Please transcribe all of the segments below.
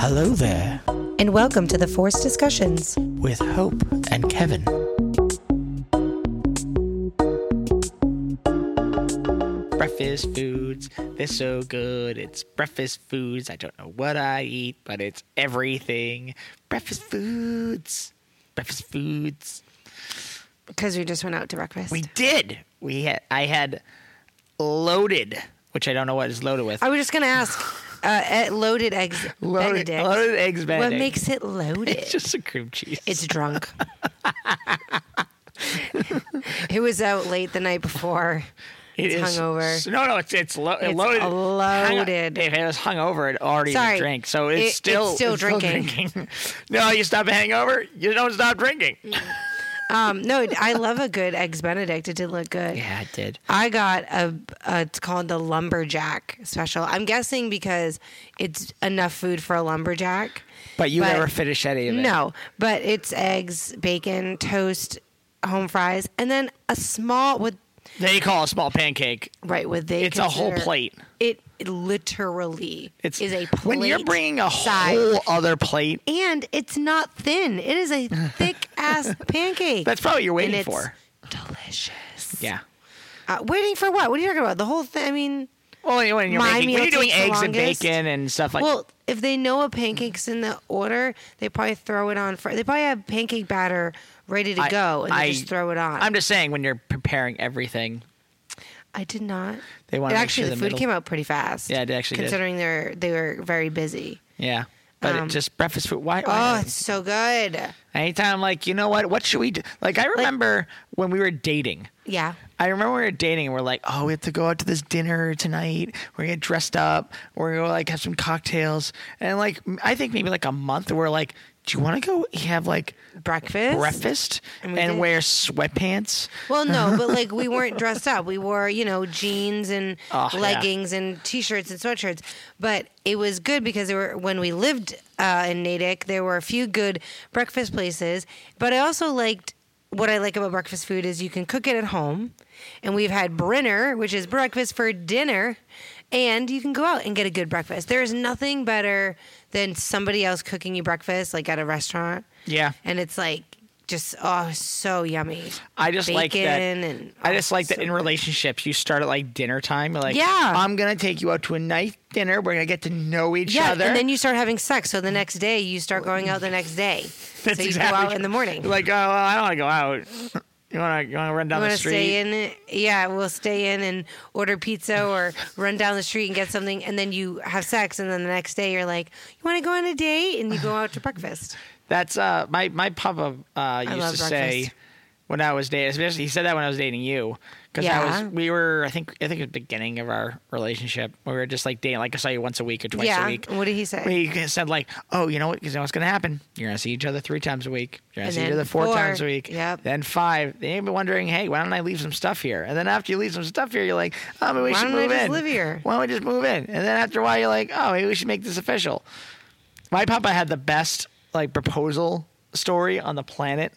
Hello there, and welcome to the Forced Discussions. with Hope and Kevin. Breakfast foods, they're so good. It's breakfast foods. I don't know what I eat, but it's everything. Breakfast foods. Breakfast foods. Because we just went out to breakfast. We did. We had I had loaded, which I don't know what is loaded with. I was just going to ask uh, eh, loaded eggs Loaded, Benedict. loaded eggs What makes it loaded? it's just a cream cheese. It's drunk. it was out late the night before. It It's is- hungover. No, no, it's it's, lo- It's loaded. loaded. Hung- if it was hungover, it already Sorry. was drink. So It- it's it's still still drinking. no, you stop a hangover, you don't stop drinking. Um, no, I love a good eggs Benedict. It did look good. Yeah, it did. I got a, a it's called the lumberjack special. I'm guessing because it's enough food for a lumberjack. But you But- never finished any of it. No, but it's eggs, bacon, toast, home fries, and then a small with They call a small pancake. right with they. It's a whole plate. It literally It's is a plate. when you're bringing a size. whole other plate. and it's not thin. It is a thick ass pancake. That's probably what you're waiting for. Delicious. Yeah. Uh, waiting for what? What are you talking about? The whole thing. I mean, Well, when you're making, when you're doing eggs and bacon and stuff like. well, if they know a pancake's in the order, they probably throw it on. For, they probably have pancake batter ready to I- go, and I- they just throw it on. I'm just saying when you're preparing everything, I did not. they want It to actually, sure the, the food middle- came out pretty fast. Yeah, it actually did. considering they're they were very busy. Yeah, but Um, it just breakfast food. Why? Oh, why it's so good. Anytime I'm like, you know what? What should we do? Like, I remember when we were dating. Yeah. I remember we were dating and we're like, oh, we have to go out to this dinner tonight. We're gonna get dressed up. We're gonna like have some cocktails. And like, I think maybe like a month. We're like, do you want to go have like Breakfast. breakfast And and, we did. wear sweatpants? Well, no, but like we weren't dressed up. We wore, you know, jeans and Oh, yeah. leggings and t-shirts and sweatshirts. But it was good because there were when we lived uh, in Natick, there were a few good breakfast places. But I also liked what I like about breakfast food is you can cook it at home, and we've had Brinner, which is breakfast for dinner. And you can go out and get a good breakfast. There is nothing better than somebody else cooking you breakfast, like at a restaurant. Yeah. And it's like just oh so yummy. I just like that. Bacon and- I just oh, like that in relationships, you start at like dinner time. You're like, Yeah. I'm gonna take you out to a nice dinner. We're gonna get to know each Yeah, other. and then you start having sex. So the next day you start going out the next day. That's so you exactly go out true. in the morning. You're like, oh, well, I don't want to go out. You want to you want to run down you the street? stay in? it? Yeah, we'll stay in and order pizza or run down the street and get something, and then you have sex, and then the next day you're like, you want to go on a date, and you go out to breakfast. That's uh my my papa uh used to say when I was dating. Especially he said that when I was dating you because I Yeah. was we were I think I think at the beginning of our relationship we were just like dating like I saw you once a week or twice yeah. a week. What did he say? He said like, oh, you know what? You know what's gonna happen? You're gonna see each other three times a week. You're gonna And see each other four, four. times a week. Yep. Then five. They may be wondering, hey, why don't I leave some stuff here? And then after you leave some stuff here, you're like, oh, maybe we Why should move just in. live here? Why don't we just move in? And then after a while, you're like, oh, maybe we should make this official. My papa had the best like proposal story on the planet.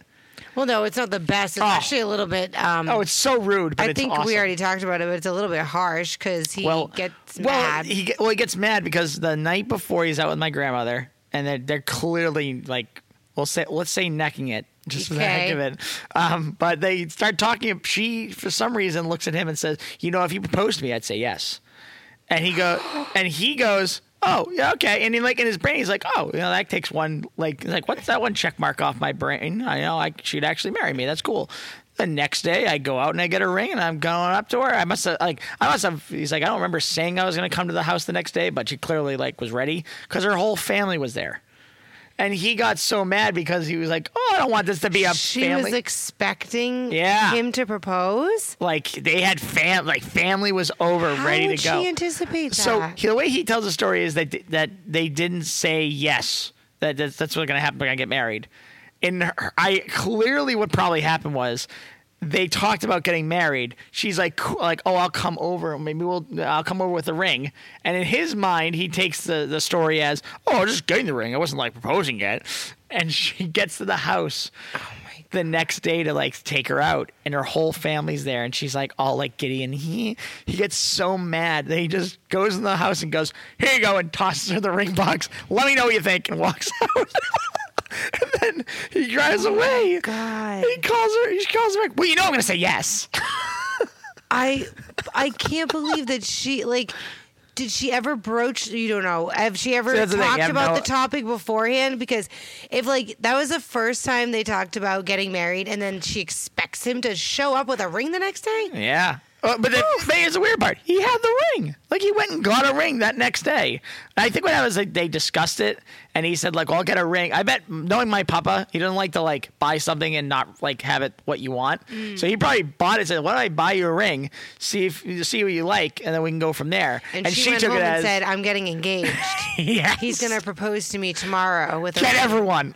Well, no, it's not the best. It's Oh. actually a little bit. Um, Oh, it's so rude, but I it's think awesome. we already talked about it, but it's a little bit harsh because he well gets well, mad. He get, well, he gets mad because the night before he's out with my grandmother, and they're they're clearly like, we'll say let's say necking it just for the heck Okay. of it. Um, but they start talking. She for some reason looks at him and says, "You know, if you proposed to me, I'd say yes." And he go and he goes. Oh yeah, okay. And he like in his brain, he's like, oh, you know, that takes one like, like, what's that one check mark off my brain? I know, I she'd actually marry me. That's cool. The next day, I go out and I get a ring, and I'm going up to her. I must have like, I must have. He's like, I don't remember saying I was going to come to the house the next day, but she clearly like was ready because her whole family was there. And he got so mad because he was like, "Oh, I don't want this to be a family. she family." was expecting Yeah. him to propose. like they had fam, like family was over, How ready would to go. she anticipate So he- the way he tells the story is that that they didn't say yes. That that's, that's what's going to happen. We're going to get married. And her, I clearly what probably happened was they talked about getting married. She's like like oh I'll come over. Maybe we'll I'll come over with a ring. And in his mind he takes the the story as oh I just getting the ring. I wasn't like proposing yet. And she gets to the house oh the next day to like take her out, and her whole family's there, and she's like all like giddy, and he he gets so mad that he just goes in the house and goes, "Here you go," and tosses her the ring box. Let me know what you think, and walks out. and then he drives oh away. Oh God. He calls her. He calls her back. Well, you know I'm gonna say yes. I I can't believe that she like did she ever broach you don't know have she ever thing, talked about no- the topic beforehand because if like that was the first time they talked about getting married and then she expects him to show up with a ring the next day Yeah. Uh, but the thing is the weird part. He had the ring. Like he went and got a ring that next day. And I think when I was like they discussed it and he said like, well, I'll get a ring. I bet knowing my papa, he doesn't like to like buy something and not like have it what you want. Mm. So he probably bought it and said, Why don't I buy you a ring? See if see what you like and then we can go from there. and, she, went home and said I'm getting engaged yes. he's gonna propose to me tomorrow with a get ring." everyone.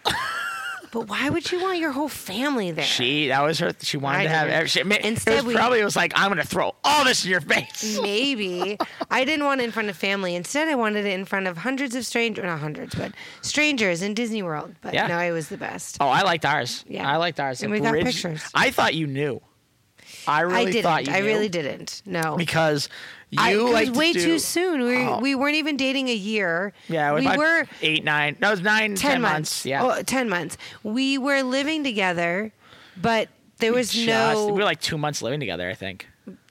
But why would you want your whole family there She that was her she wanted I to have every, she, it Instead was we- probably it was like, I'm gonna throw all this in your face. Maybe. I didn't want it in front of family. Instead, I wanted it in front of hundreds of strangers, not hundreds, but strangers in Disney World. But Yeah. no, it was the best. Oh, I liked ours. Yeah. I liked ours. And we got pictures. I thought you knew. I really I didn't. thought you I knew really didn't. No. because you I, like was to way do- too soon. We, Oh. we weren't even dating a year. Yeah, we were eight, nine. No, it was nine, 10, ten months. Yeah, Oh, 10 months. We were living together, but there was Just- no. We were like two months living together. I think.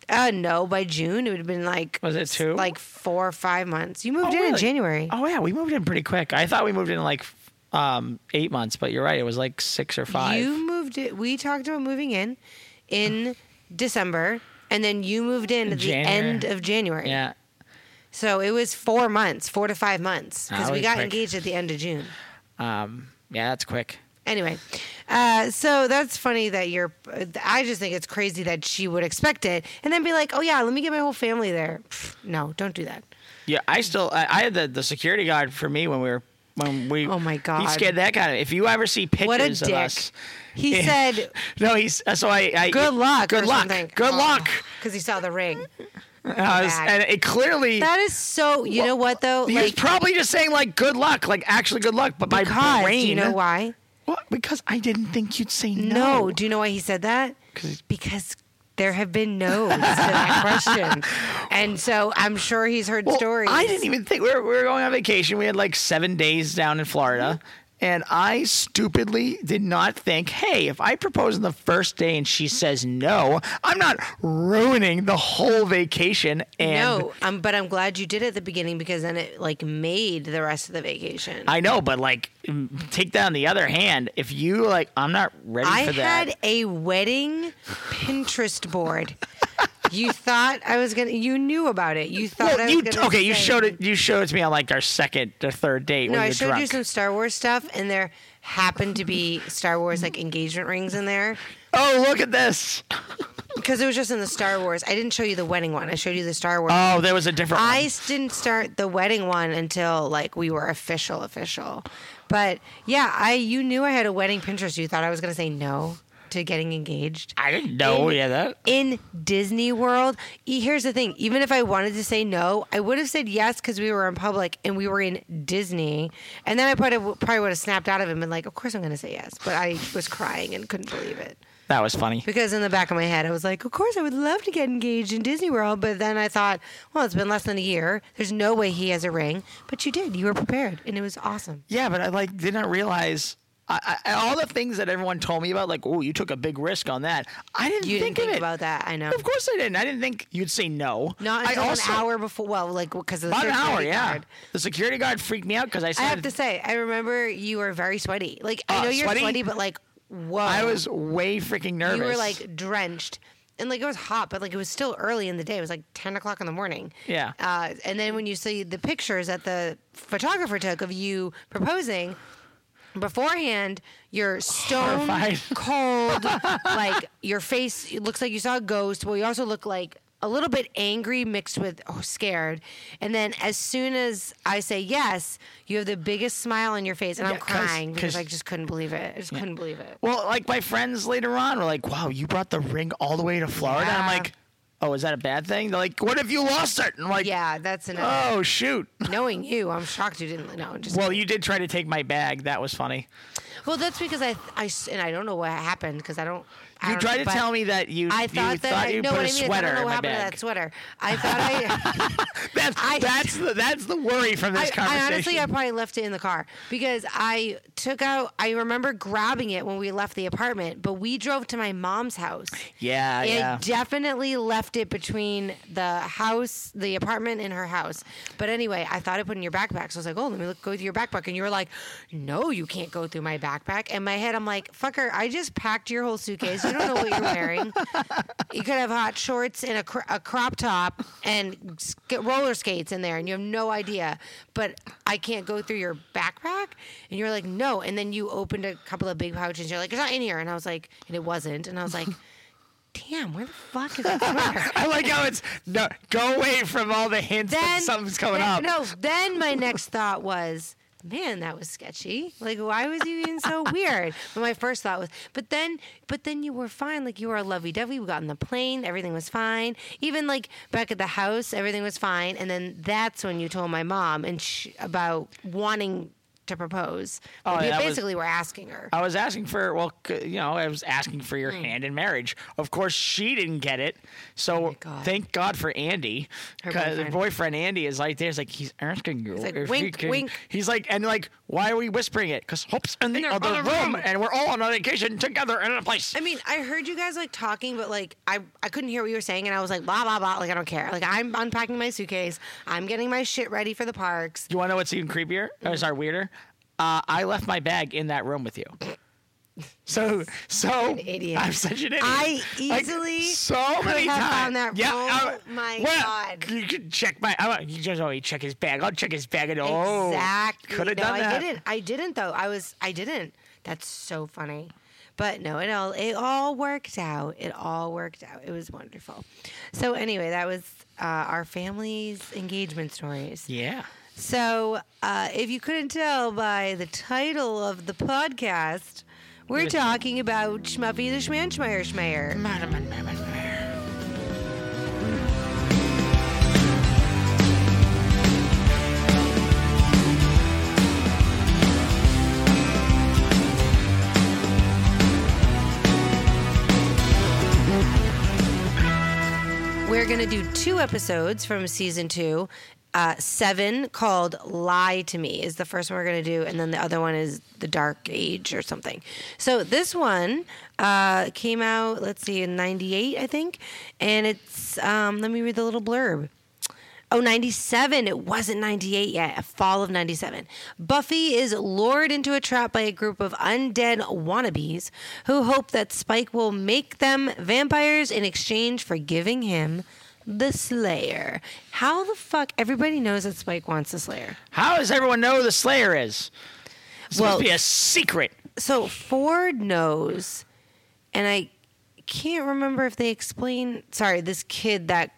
uh, no, by June, it would have been like. Was it two? Like four or five months. You moved Oh, in in? January. Oh yeah, we moved in pretty quick. I thought we moved in like um, eight months, but you're right. It was like six or five. You moved it. We talked about moving in in December, and then you moved in at the end of January. yeah. So it was four months, four to five months, because we got quick. engaged at the end of June. Um, yeah, that's quick. Anyway, uh, so that's funny that you're. I just think it's crazy that she would expect it and then be like, "Oh yeah, let me get my whole family there." Pfft, no, don't do that. Yeah, I still I, I had the, the security guard for me when we were when we. Oh, my god! He scared that of. If you ever see pictures What a of dick. us, He said, no, he's so I. I "Good luck." Good luck. Good oh, luck. Because he saw the ring. Was- and it clearly. That is so. You know what though? he was Like probably just saying like good luck, like actually good luck, but my because brain. do you know why? What? Because I didn't think you'd say no. No. Do you know why he said that? Because there have been no's to that question, and so I'm sure he's heard Well, stories. I didn't even think we were, we were going on vacation. We had like seven days down in Florida. And I stupidly did not think, hey, if I propose on the first day and she says no, I'm not ruining the whole vacation. And no, um, but I'm glad you did it at the beginning because then it like made the rest of the vacation. I know, but like, mm, take that on the other hand. If you like, I'm not ready I for that. I had a wedding Pinterest board. You thought I was gonna. You knew about it. You thought I well, was you gonna. okay? You showed it. You showed it to me on like our second or third date. No, I showed drunk. you some Star Wars stuff, and there happened to be Star Wars like engagement rings in there. Oh, look at this! Because it was just in the Star Wars. I didn't show you the wedding one. I showed you the Star Wars. Oh, there was a different. I one. didn't start the wedding one until like we were official, official. But yeah, I you knew I had a wedding Pinterest. You thought I was gonna say no to getting engaged. I didn't know. in- yeah, that. In Disney World, here's the thing: even if I wanted to say no, I would have said yes because we were in public and we were in Disney. And then I probably probably would have snapped out of him and like, of course I'm gonna say yes. But I was crying and couldn't believe it. That was funny. Because in the back of my head, I was like, of course, I would love to get engaged in Disney World. But then I thought, well, it's been less than a year. There's no way he has a ring. But you did. You were prepared. And it was awesome. Yeah, but I like did not realize I, I, all the things that everyone told me about. Like, oh, you took a big risk on that. I didn't You think didn't think about that. I know. Of course, I didn't. I didn't think you'd say no. Not I until also, an hour before. Well, like, because of the About an hour, security yeah. The security guard freaked me out because I said I have to say, I remember you were very sweaty. Like, I Uh, know you're sweaty? sweaty, but like, whoa. I was way freaking nervous. You were like drenched. And like it was hot, but like it was still early in the day. It was like ten o'clock in the morning. Yeah. Uh, and then when you see the pictures that the photographer took of you proposing, beforehand you're stone Horrified. cold, like your face it looks like you saw a ghost. Well, you also look like a little bit angry mixed with oh, scared. And then as soon as I say yes, you have the biggest smile on your face, and Yeah, I'm 'cause- crying because 'cause- I just couldn't believe it. I just couldn't believe it. well, like my friends later on were like, "Wow, you brought the ring all the way to Florida." I'm Yeah. like, "Oh, is that a bad thing?" They're like, "What if you lost it?" And I'm like, Yeah, that's an. Uh, oh shoot. Knowing you, I'm shocked you didn't. No, just Well, you did try to take my bag. That was funny. Well, that's because I, I and I don't know what happened because I don't. You don't tried know, to tell me that you I you thought that I you know put I mean. is I sweater don't know in what my happened to bag. that sweater. I thought I. That's I- that's the that's the worry from this I, conversation. I honestly, I probably left it in the car because I took out. I remember grabbing it when we left the apartment, but we drove to my mom's house. yeah, I yeah. definitely left it between the house, the apartment, and her house. But anyway, I thought I put it in your backpack. So I was like, oh, let me look, go through your backpack. And you were like, no, you can't go through my backpack. And my head, I'm like, fucker, I just packed your whole suitcase. You don't know what you're wearing. you could have hot shorts and a, cr- a crop top and sk- roller skates in there, and you have no idea. But I can't go through your backpack. And you're like, no. And then you opened a couple of big pouches. You're like, it's not in here. And I was like, and it wasn't. And I was like, damn, where the fuck is that sweater? I like how it's no go away from all the hints that then something's coming then- up. No, then my next thought was, man, that was sketchy. Like, why was you being so weird? But my first thought was, but then, but then you were fine. Like you were a lovey dovey. We got on the plane, everything was fine. Even like back at the house, everything was fine. And then that's when you told my mom and sh- about wanting to propose. Oh, Like, you was- basically were asking her. I was asking for well, you know, I was asking for your hand in marriage. Of course, she didn't get it. So Oh God. thank God for Andy, Her because boyfriend. boyfriend Andy is like there's like he's asking you. He's like, "Wink, can-" wink. He's like and like why are we whispering it? Because Hope's in the the other other room, room. and we're all on a vacation together in a place. I mean, I heard you guys like talking, but like I, I couldn't hear what you were saying, and I was like blah blah blah. Like I don't care. Like I'm unpacking my suitcase. I'm getting my shit ready for the parks. you want to know what's even creepier? Or Mm. sorry, weirder? Uh, I left my bag in that room with you. So, so. I'm such an idiot. I Like, easily so could many times. found that yeah, room. I- My well, God. You could check my. I, you just always check his bag. I'll check his bag and oh, exactly. Could have no, done I that. didn't. I didn't though. I was. I didn't. That's so funny. But no, it all it all worked out. It all worked out. It was wonderful. So anyway, that was uh, our family's engagement stories. Yeah. So, uh, if you couldn't tell by the title of the podcast, we're talking about Schmuffy the Schmanschmeyer Schmeyer. We're going to do two episodes from season two. Uh, seven called Lie to Me is the first one we're going to do, and then the other one is The Dark Age or something. So this one uh, came out, let's see, in 98, I think. And it's, um, let me read the little blurb. Oh, 97. It wasn't 98 yet. Fall of 97. Buffy is lured into a trap by a group of undead wannabes who hope that Spike will make them vampires in exchange for giving him the Slayer. How the fuck? Everybody knows that Spike wants the Slayer. How does everyone know who the Slayer is? It's Well- to be a secret. So Ford knows, and I can't remember if they explain. Sorry, this kid that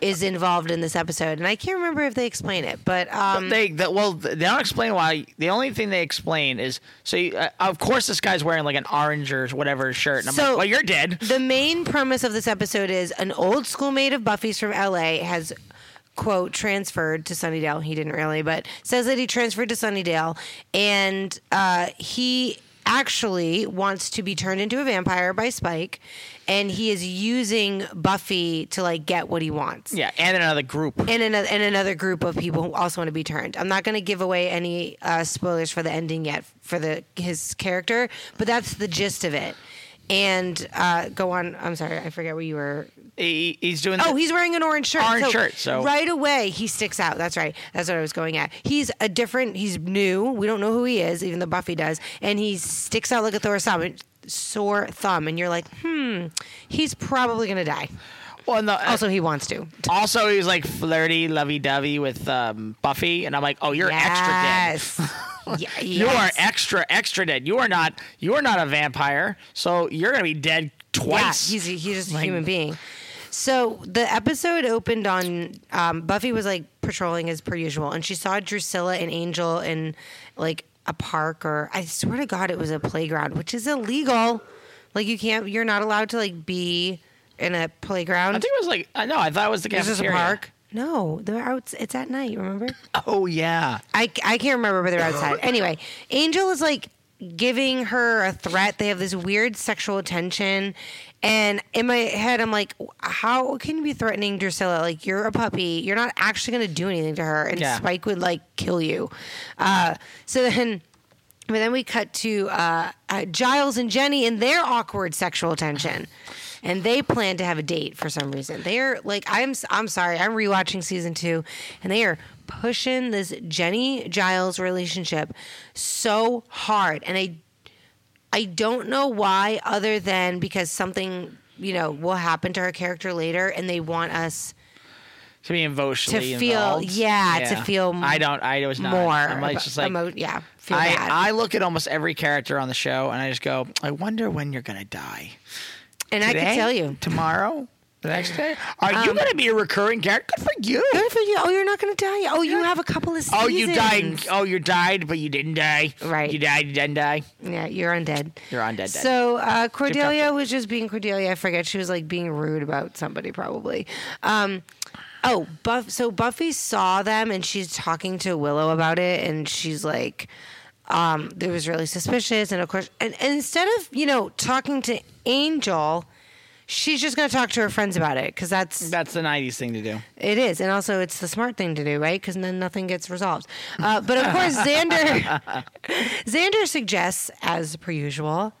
is involved in this episode, and I can't remember if they explain it, but um, they that well they don't explain why. The only thing they explain is so. You, uh, of course, this guy's wearing like an orange or whatever shirt, and I'm So- like, well, you're dead. The main premise of this episode is an old schoolmate of Buffy's from LA has quote transferred to Sunnydale. He didn't really, but says that he transferred to Sunnydale and uh, he actually wants to be turned into a vampire by Spike and he is using Buffy to like get what he wants. Yeah, and another group. And another, and another group of people who also want to be turned. I'm not going to give away any uh, spoilers for the ending yet for the his character, but that's the gist of it. And uh, go on. I'm sorry, I forget where you were. He, he's doing. Oh, the- he's wearing an orange shirt. Orange shirt, so- right away he sticks out. That's right. That's what I was going at. He's a different. He's new. We don't know who he is, even though Buffy does, and he sticks out like a Thor thumb. Sore thumb, and you're like, hmm, he's probably gonna die. well, no, uh, Also, he wants to. also he's like flirty, lovey-dovey with um, Buffy, and I'm like, oh, you're extra dead. Yes. You are extra, extra dead. You are not. You are not a vampire, so you're gonna be dead twice. Yeah, he's he's just a human being. So the episode opened on um, Buffy was like patrolling as per usual, and she saw Drusilla and Angel in like a park, or I swear to God, it was a playground, which is illegal. Like you can't, you're not allowed to like be in a playground. I think it was like I know. I thought it was the It's just a park. No, they're out. It's at night. Remember? Oh yeah. I, I can't remember, but they're outside. Anyway, Angel is like giving her a threat. They have this weird sexual tension. And in my head, I'm like, how can you be threatening Drusilla? Like, you're a puppy. You're not actually going to do anything to her. And Yeah. Spike would, like, kill you. Uh, so then. But then we cut to uh, uh, Giles and Jenny and their awkward sexual tension, and they plan to have a date for some reason. They are like, I'm I'm sorry, I'm rewatching season two, and they are pushing this Jenny Giles relationship so hard, and I I don't know why, other than because something you know will happen to her character later, and they want us to be emotionally To feel- involved. yeah, to feel I don't. I was not. more. I'm like just like emo- yeah, feel I, bad. I look at almost every character on the show and I just go, I wonder when you're gonna die. and I can tell you. tomorrow, the next day. Are you Um, gonna be a recurring character? Good for you. Good for you. Oh, you're not going to die. Oh, you have a couple of seasons. Oh, you died. Oh, you died, but you didn't die. Right. You died. You didn't die. Yeah, you're undead. You're undead. dead. So uh, Cordelia was just being Cordelia. I forget she was like being rude about somebody probably. Um, oh, Buff. So Buffy saw them and she's talking to Willow about it, and she's like, um, "It was really suspicious." And of course, and, and instead of you know talking to Angel, she's just going to talk to her friends about it because that's That's the '90s thing to do. it is, and also it's the smart thing to do, right? Because then nothing gets resolved. Uh, but of course, Xander Xander suggests, as per usual,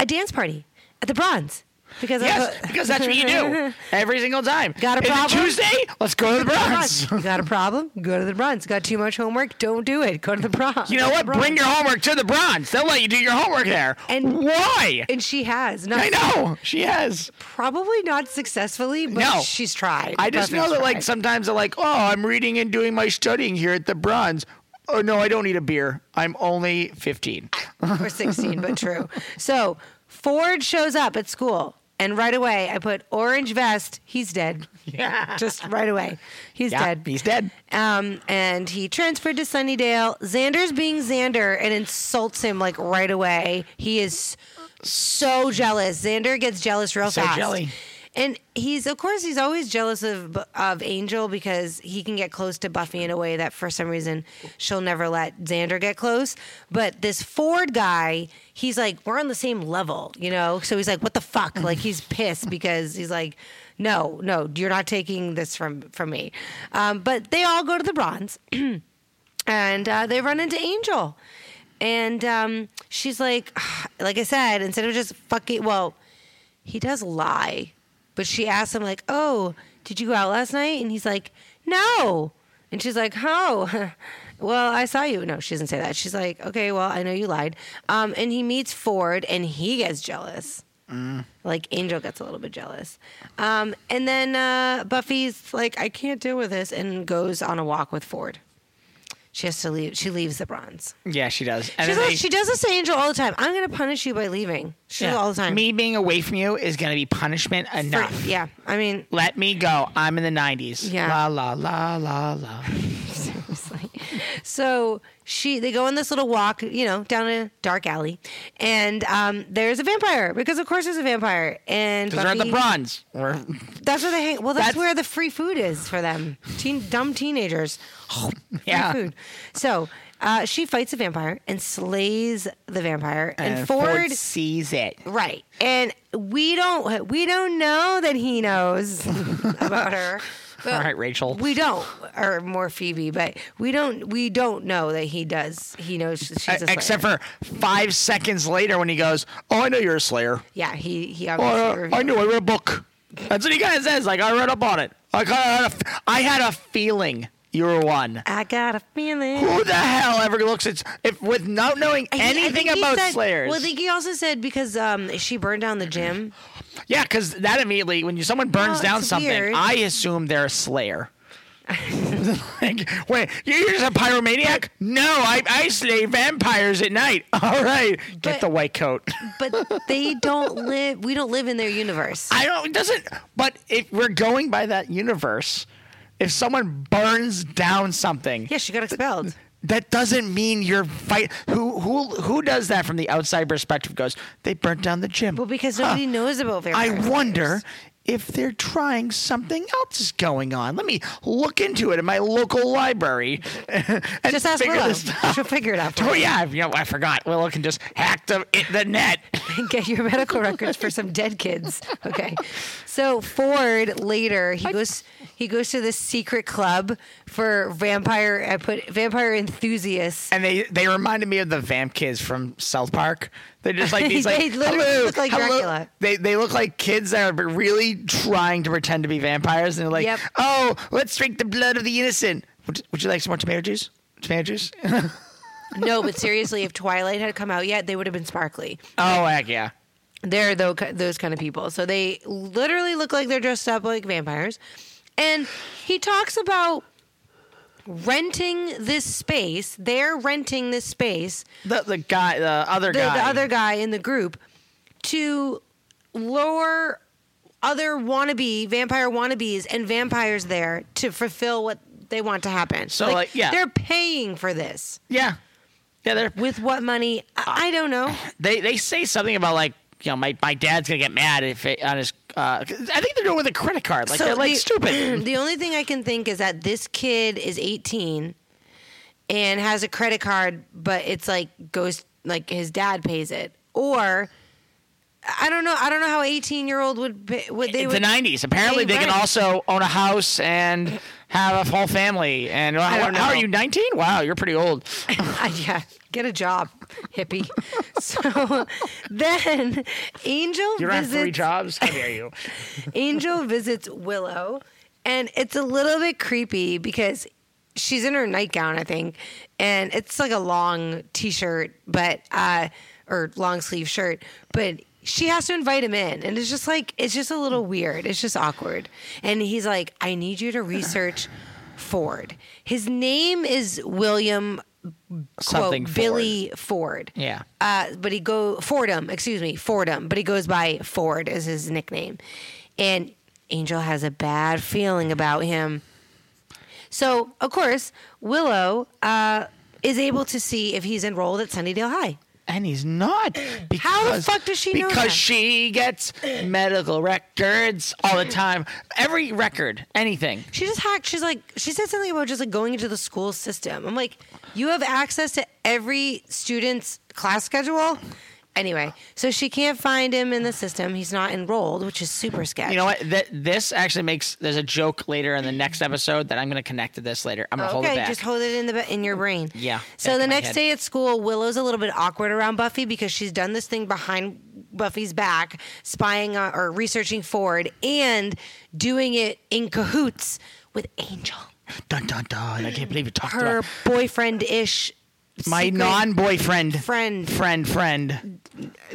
a dance party at the Bronze. Because Yes, because that's what you do every single time. Got a Is it problem? Tuesday? Let's go to the Bronze. You got a problem? Go to the Bronze. Got too much homework? Don't do it. Go to the Bronze. You know what? Bring your homework to the Bronze. They'll let you do your homework there. And- why? And she has. Not, I know she has. Probably not successfully, but No. she's tried. I just Buffy's know that like tried. sometimes they're like, oh, I'm reading and doing my studying here at the Bronze. Oh no, I don't need a beer. I'm only 15. or 16, but true. So Ford shows up at school, and right away I put orange vest. He's dead. Yeah. Just right away. He's yeah, dead. he's dead. Um, and he transferred to Sunnydale. Xander's being Xander and insults him like right away. He is so jealous. Xander gets jealous real So fast. jelly. And he's, of course, he's always jealous of of Angel because he can get close to Buffy in a way that, for some reason, she'll never let Xander get close. But this Ford guy, he's like, we're on the same level, you know. So he's like, what the fuck? Like he's pissed because he's like, no, no, you're not taking this from from me. Um, but they all go to the Bronze, and uh, they run into Angel, and um, she's like, like I said, instead of just fucking, well, he does lie, but she asks him like, "Oh, did you go out last night?" And he's like, "No," and she's like, "Oh." Well, I saw you. No, she doesn't say that. She's like, okay, well, I know you lied. Um, and he meets Ford, and he gets jealous. Like Angel gets a little bit jealous. Um, and then uh, Buffy's like, I can't deal with this, and goes on a walk with Ford. She has to leave. She leaves the bronze. Yeah, she does. And She's then they- she does this to Angel all the time. I'm going to punish you by leaving. She does yeah. all the time. Me being away from you is going to be punishment For- enough. yeah, I mean, Let me go. I'm in the 90s. Yeah. La la la la la. seriously. So she, they go on this little walk, you know, down a dark alley, and um, there's a vampire because of course there's a vampire, and Because they're at the bronze. That's where they hang. Well, that's, That's- where the free food is for them. Teen, dumb teenagers. Free Yeah. food. So uh, she fights a vampire and slays the vampire, and, and Ford, Ford sees it. right, and we don't we don't know that he knows about her. But All right, Rachel. We don't, or more Phoebe, but we don't. We don't know that he does. He knows she's a slayer. Except for five seconds later when he goes, "Oh, I know you're a Slayer. yeah, he he Oh, obviously. uh, I knew. I read a book." That's what he kind of says. Like I read up on it. I kind of had a, I had a feeling you were one. I got a feeling. Who the hell ever looks at if with not knowing I I anything about said- Slayers? Well, I think he also said because um, she burned down the gym. Yeah, because that immediately when you, someone burns Well, down it's something, weird. I assume they're a Slayer. like, wait, you're just a pyromaniac? No, I, I slay vampires at night. All right, get But- the white coat. but they don't live. We don't live in their universe. I don't. It doesn't. But if we're going by that universe, if someone burns down something, yeah, she got expelled. That doesn't mean you're fight. Who who who does that from the outside perspective? Goes, they burnt down the gym. Well, because Huh. nobody knows about their I wonder if they're trying something else is going on. Let me look into it in my local library. and Just ask figure Willow. this out. She'll figure it out. Oh you. yeah, you know, I forgot. Willow can just hack the it, the net. And get your medical records for some dead kids. Okay. So Ford later he goes he goes to this secret club for vampire I put vampire enthusiasts. And they they reminded me of the Vamp kids from South Park. They're just like these like They literally hello, look like hello." Dracula. They they look like kids that are really trying to pretend to be vampires, and they're like, Yep. "Oh, let's drink the blood of the innocent." Would, would you like some more tomato juice? Tomato juice? No, but seriously, if Twilight had come out yet, they would have been sparkly. oh heck yeah! They're tho- those kind of people. So they literally look like they're dressed up like vampires. And he talks about renting this space. They're renting this space The the guy, the other the, guy, the other guy in the group to lure other wannabe vampire wannabes and vampires there to fulfill what they want to happen. So, like, yeah. they're paying for this yeah, yeah. They're with what money? I, I don't know. they they say something about like you know my, my dad's gonna get mad if it, on his. Uh, I think they're doing it with a credit card. Like So they're like the- stupid. The only thing I can think is that this kid is 18 and has a credit card, but it's like goes like his dad pays it, or I don't know. I don't know how 18 year old would pay, would they would the '90s. Apparently, they can also own a house and have a whole family. And how, how are you? 19? Wow, you're pretty old. yeah, get a job, hippie. so then Angel You're visits three jobs. How dare you? Angel visits Willow, and it's a little bit creepy because she's in her nightgown, I think, and it's like a long t-shirt, but uh, or long sleeve shirt, but she has to invite him in, and it's just like it's just a little weird. It's just awkward, and he's like, "I need you to research Ford. His name is William." Something quote, Ford. Billy Ford. Yeah. Uh, but he go Fordham, excuse me, Fordham, but he goes by Ford as his nickname. And Angel has a bad feeling about him. So, of course, Willow uh, is able to see if he's enrolled at Sunnydale High. And he's not. Because, How the fuck does she know Because that? she gets medical records all the time. Every record, anything. She just hacked. She's like, she said something about just like going into the school system. I'm like, you have access to every student's class schedule. Anyway, so she can't find him in the system. He's not enrolled, which is super sketchy. You know what? Th- this actually makes. There's a joke later in the next episode that I'm going to connect to this later. I'm going to hold it Okay, back. just hold it in the in your brain. Yeah, So the my next head. day at school, Willow's a little bit awkward around Buffy because she's done this thing behind Buffy's back, spying on, or researching Ford, and doing it in cahoots with Angel, dun dun dun! I can't believe you talked to her about boyfriend-ish. My non-boyfriend friend friend friend.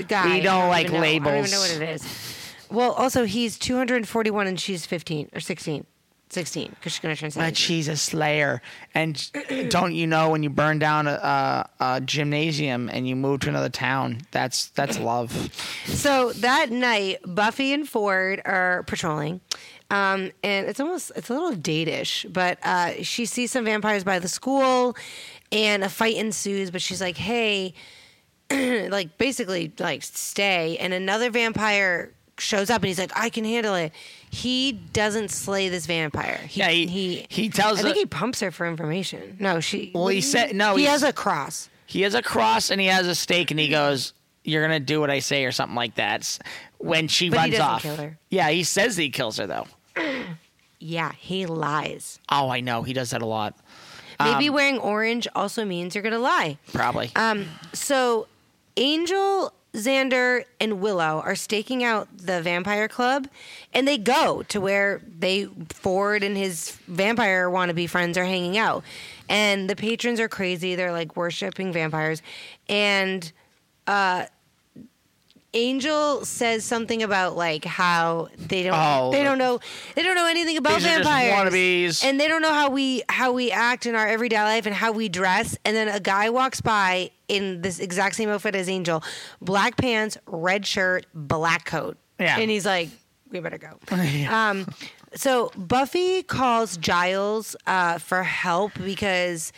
guy. We don't like know. I don't even know what it is. Well, also he's 241 and she's 15 or 16, 16 because she's gonna turn 17. But she's a slayer, and don't you know when you burn down a, a, a gymnasium and you move to another town? That's that's love. So that night, Buffy and Ford are patrolling. Um, and it's almost it's a little date-ish, but uh, she sees some vampires by the school, and a fight ensues. But she's like, "Hey, like basically like stay." And another vampire shows up, and he's like, "I can handle it." He doesn't slay this vampire. He, Yeah, he- he he tells I think her- he pumps her for information. No, she. Well, he said- no, He has a cross. He has a cross and he has a stake, and he goes, "You're gonna do what I say," or something like that. When she But runs off, yeah, he says he kills her though. Yeah, he lies. Oh, I know he does that a lot. Maybe Um, wearing orange also means you're gonna lie. Probably. Um, so Angel, Xander, and Willow are staking out the vampire club, and they go to where they Ford and his vampire wannabe friends are hanging out, and the patrons are crazy. They're like worshiping vampires, and uh, Angel says something about like how they don't Oh, they don't know they don't know anything about These are just vampires. wannabes. and they don't know how we how we act in our everyday life and how we dress. And then a guy walks by in this exact same outfit as Angel black pants red shirt black coat. Yeah. and he's like we better go. Um so Buffy calls Giles uh, for help because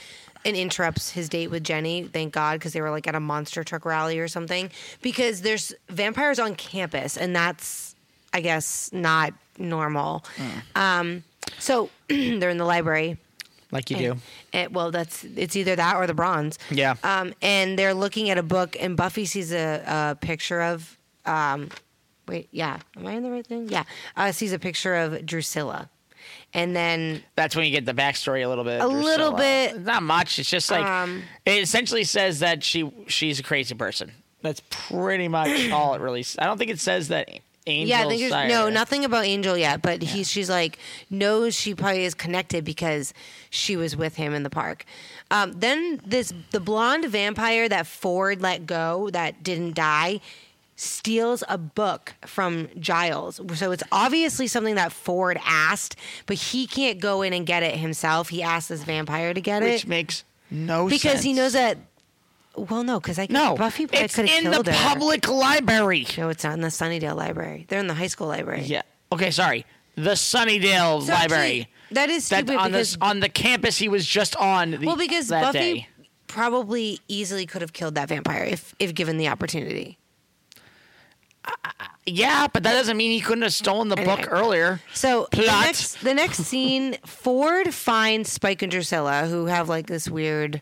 and interrupts his date with Jenny. Thank God, because they were like at a monster truck rally or something. Because there's vampires on campus, and that's, I guess, not normal. Hmm. Um, so they're in the library. like you do. And- and- well, that's it's either that or the bronze. Yeah. Um, and they're looking at a book, and Buffy sees a, a picture of. Um, wait, yeah, am I in the right thing? Yeah, uh, sees a picture of Drusilla, and then That's when you get the backstory a little bit. A little Drusilla. bit. Not much. It's just like Um, it essentially says that she she's a crazy person. That's pretty much all it really. I don't think it says that Angel. yeah, I think no nothing about Angel yet, but he's she's like knows she probably is connected because she was with him in the park. Um, then this the blonde vampire that Ford let go that didn't die steals a book from Giles. So it's obviously something that Ford asked, but he can't go in and get it himself. He asked this vampire to get which it Which makes no sense. because he knows that. Well, no, because I No, Buffy could have in the her. public library. No, it's not in the Sunnydale library. They're in the high school library. Yeah. Okay. Sorry. The Sunnydale So Library. actually, that is stupid on because this on the campus he was just on. The, well, because that Buffy day. probably easily could have killed that vampire if if given the opportunity. Yeah, but that doesn't mean he couldn't have stolen the book earlier. So the Plot. next, the next scene, Ford finds Spike and Drusilla, who have like this weird.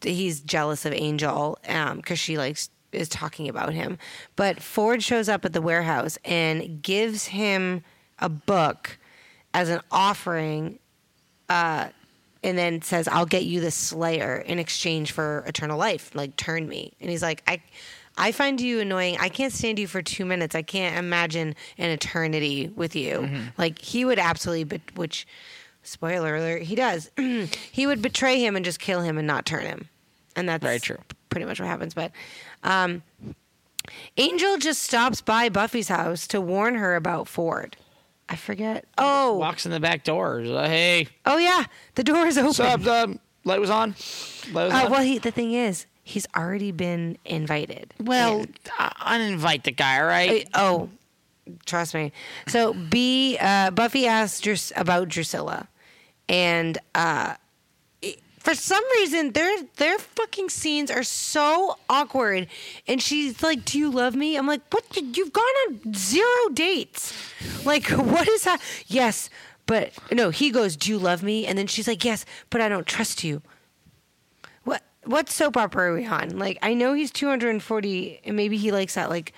He's jealous of Angel because she likes is talking about him. But Ford shows up at the warehouse and gives him a book as an offering, uh, and then says, "I'll get you the Slayer in exchange for eternal life. Like, turn me." And he's like, "I." I find you annoying. I can't stand you for two minutes. I can't imagine an eternity with you. Mm-hmm. Like he would absolutely, but which, spoiler alert, he does. he would betray him and just kill him and not turn him, and that's Very true. Pretty much what happens. But um, Angel just stops by Buffy's house to warn her about Ford. I forget. Oh, Walks in the back door. Like, hey, oh yeah, the door is open. what's up? The light was on. Light was Uh, on. well, he, the thing is, he's already been invited. Well, uninvite the guy, all right? Uh, oh, trust me. So B, uh, Buffy asks Drus- about Drusilla, and uh, it- for some reason their their fucking scenes are so awkward. And she's like, "Do you love me?" I'm like, "What? You've gone on zero dates. Like, what is that?" Yes, but no. He goes, "Do you love me?" And then she's like, "Yes, but I don't trust you." What soap opera are we on? Like I know he's 240 and maybe he likes that like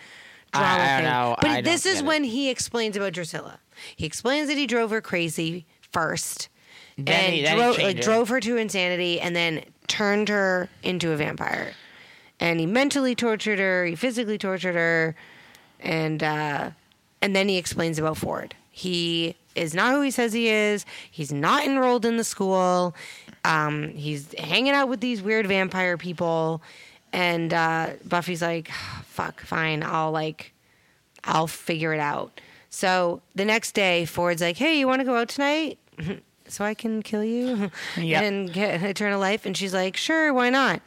drama I don't thing. know. But I this is get it. when he explains about Drusilla. He explains that he drove her crazy first. Then and he- then he drove, like, drove her to insanity and then turned her into a vampire. And he mentally tortured her, he physically tortured her, and uh, and then he explains about Ford. He is not who he says he is. He's not enrolled in the school. Um, he's hanging out with these weird vampire people. And uh, Buffy's like, "Fuck, fine. I'll like, I'll figure it out." So the next day, Ford's like, "Hey, you want to go out tonight?" So I can kill you Yep. and get eternal life. And she's like, sure, why not?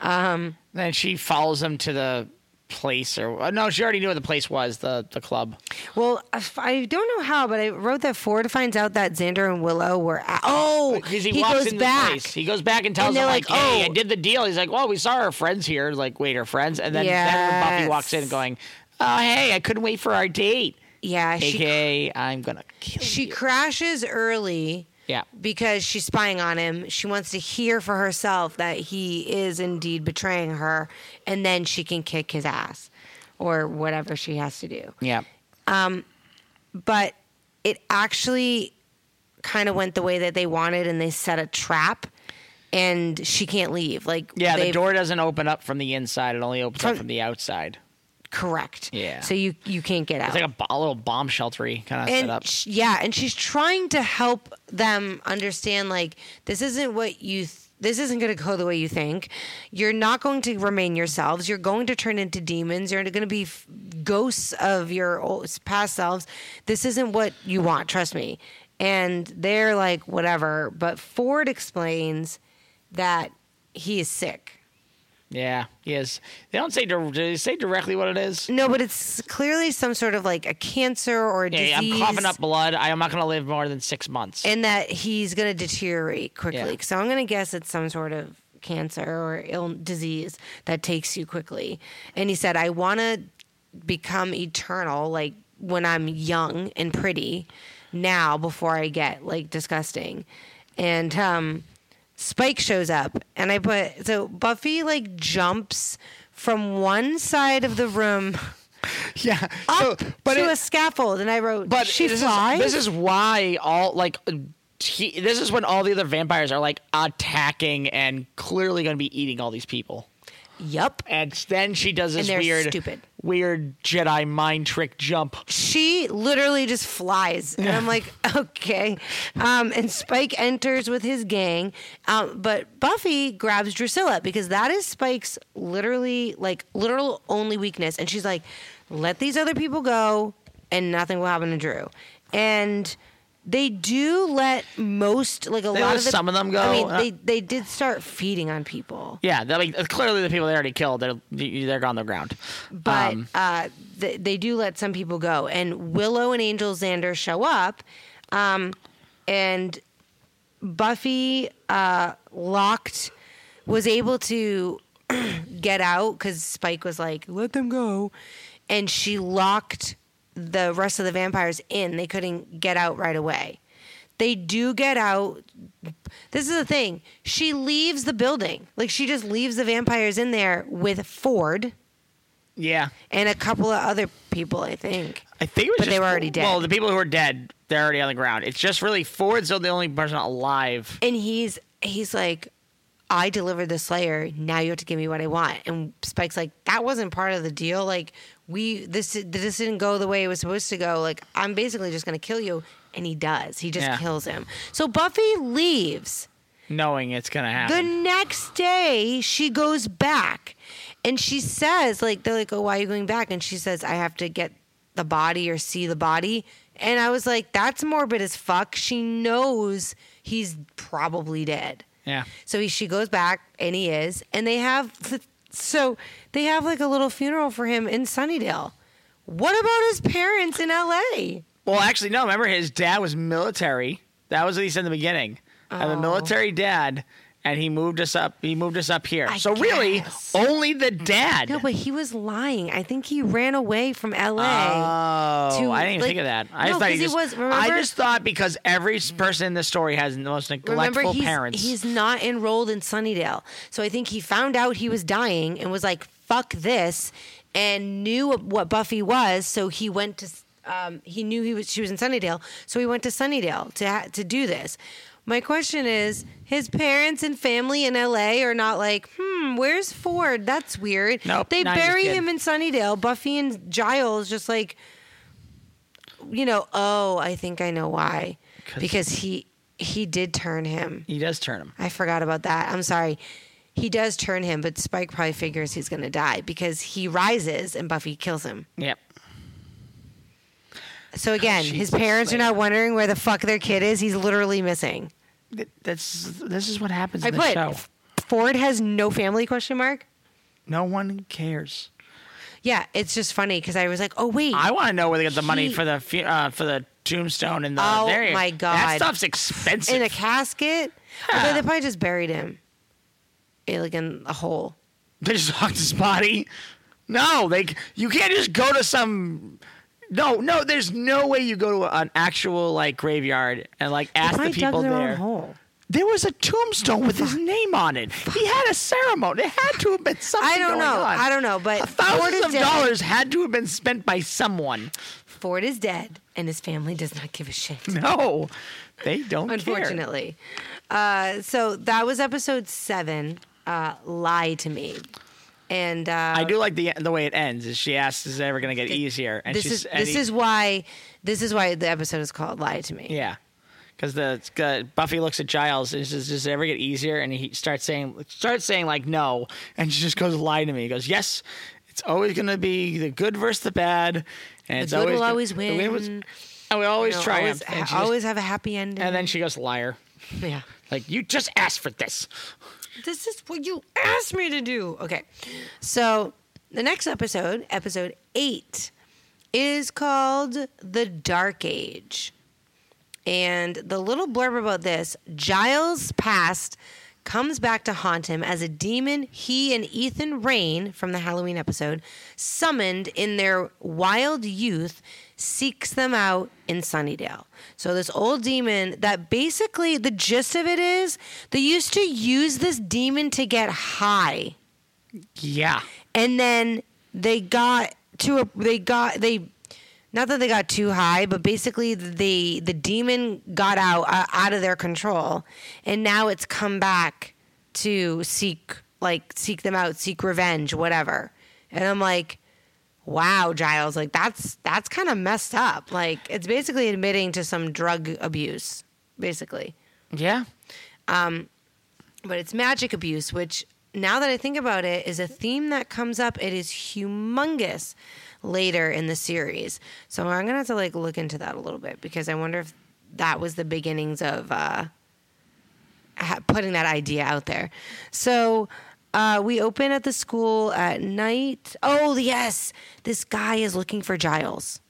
Um, Then she follows him to the place, or uh, no, she already knew what the place was, the the club. Well, I don't know how, but I wrote that Ford finds out that Xander and Willow were at. Oh, Because he, he walks goes back. the place. He goes back and tells And them like, like, "Hey, I "Oh." did the deal." He's like, "Well, we saw our friends here." Like, wait, our friends, and then, then Buffy walks in going, "Oh, hey, I couldn't wait for our date." Yeah, she AKA, I'm gonna kill she you. crashes early Yeah. because she's spying on him. She wants to hear for herself that he is indeed betraying her, and then she can kick his ass or whatever she has to do. Yeah. Um, But it actually kind of went the way that they wanted, and they set a trap, and she can't leave. Like Yeah, the door doesn't open up from the inside; it only opens up From- from the outside. Correct. Yeah. So you you can't get out. It's like a, bo- little bomb sheltery kind of setup. sh- yeah, and she's trying to help them understand like this isn't what you. Th- this isn't going to go the way you think. You're not going to remain yourselves. You're going to turn into demons. You're going to be f- ghosts of your old, past selves. This isn't what you want. Trust me. And they're like, whatever. But Ford explains that he is sick. Yeah, he is. They don't say. Do they say directly what it is? No, but it's clearly some sort of like a cancer or a Yeah, disease. I'm coughing up blood. I am not going to live more than six months. and that he's going to deteriorate quickly. Yeah. So I'm going to guess it's some sort of cancer or ill disease that takes you quickly. And he said, "I want to become eternal, like when I'm young and pretty now before I get like disgusting. And um, Spike shows up, and I put so Buffy like jumps from one side of the room Yeah. up So, but to it- a scaffold, and I wrote, but she this flies. Is, this is why all like he, this is when all the other vampires are like attacking and clearly going to be eating all these people. Yup. And then she does this And they're weird, stupid. weird Jedi mind trick jump. She literally just flies, and I'm like, okay. Um, and Spike enters with his gang, um, but Buffy grabs Drusilla because that is Spike's literally like literal only weakness, and she's like, let these other people go, and nothing will happen to Dru, and. They do let most, like a They lot let of the, some of them go? I mean, they they did start feeding on people. Yeah, I mean, clearly the people they already killed, they're they're on the ground. but Um, uh, th- they do let some people go. And Willow and Angel Xander show up, um, and Buffy uh, locked was able to get out because Spike was like, "Let them go," and she locked the rest of the vampires in. They couldn't get out right away. They do get out. This is the thing. She leaves the building. Like she just leaves the vampires in there with Ford yeah, and a couple of other people, I think. I think it was But just, they were already dead. Well, the people who are dead, they're already on the ground. It's just really Ford's the only person alive. And he's he's like, I delivered the Slayer. Now you have to give me what I want. And Spike's like, that wasn't part of the deal. Like we this this didn't go the way it was supposed to go. Like I'm basically just gonna kill you. And he does. He just Yeah. kills him. So Buffy leaves. knowing it's gonna happen. The next day, she goes back and she says, like, they're like, oh, why are you going back? And she says, I have to get the body or see the body. And I was like, that's morbid as fuck. She knows he's probably dead. Yeah, So he, she goes back and he is. And they have, so they have like a little funeral for him in Sunnydale. What about his parents in LA? Well, actually, no. Remember, his dad was military. That was what he said in the beginning. I have a Oh. military dad, and he moved us up. He moved us up here. I so really, only the dad. No, but he was lying. I think he ran away from LA. Oh, to, I didn't even like- think of that. I No, just thought he just. was- I just thought because every person in this story has the most Remember, neglectful he's, parents. he's not enrolled in Sunnydale. So I think he found out he was dying and was like, fuck this, and knew what Buffy was. So he went to, um, he knew he was she was in Sunnydale. So he went to Sunnydale to, ha- to do this. My question is, his parents and family in LA are not like, hmm, where's Ford? That's weird. Nope, They 90s bury him in Sunnydale. Buffy and Giles just like, you know, oh, I think I know why. Because he he did turn him. he does turn him. I forgot about that. I'm sorry. He does turn him, but Spike probably figures he's going to die because he rises and Buffy kills him. Yep. So again, his parents are not wondering where the fuck their kid is. He's literally missing. Th- That's this is what happens I in the put show. Ford has no family question mark. No one cares. Yeah, it's just funny because I was like, oh wait, I want to know where they get the money He- for the fu- uh, for the tombstone and the. Oh, there you- my God. that stuff's expensive. in a casket. Although they probably just buried him, like in a hole. They just hocked his body. No, they. You can't just go to some. No, no. There's no way you go to an actual like graveyard and like ask the people there. There was a tombstone with his name on it. He had a ceremony. It had to have been something. I don't know. on. I don't know, but Thousands of dead. dollars had to have been spent by someone. Ford is dead, and his family does not give a shit. No, they don't care. unfortunately. Uh, so that was episode seven. Uh, Lie to me, and uh, I do like the the way it ends. Is she asks, "Is it ever going to get easier?" And this is this he- is why this is why the episode is called "Lie to Me." Yeah, because the uh, Buffy looks at Giles and says, "Does it ever get easier?" And he starts saying, starts saying like no, and she just goes, "Lie to me." He goes, "Yes, it's always going to be the good versus the bad, and it's good always will always the win was- and we always You know, triumph." always, ha- just- always have a happy ending. and then she goes, "Liar." yeah. Like you just asked for this. This is what you asked me to do. Okay. So the next episode, episode eight, is called The Dark Age. And the little blurb about this Giles' past comes back to haunt him as a demon he and Ethan Rayne from the Halloween episode summoned in their wild youth seeks them out in Sunnydale. So this old demon that basically the gist of it is they used to use this demon to get high Yeah. and then they got to a they got they not that they got too high but basically the the demon got out uh, out of their control and now it's come back to seek like seek them out seek revenge whatever and i'm like wow giles like that's that's kind of messed up like it's basically admitting to some drug abuse basically Yeah. Um, but it's magic abuse, which now that I think about it, is a theme that comes up. It is humongous later in the series. So I'm gonna have to like look into that a little bit because I wonder if that was the beginnings of uh, putting that idea out there. So. Uh, we open at the school at night. Oh yes, this guy is looking for Giles,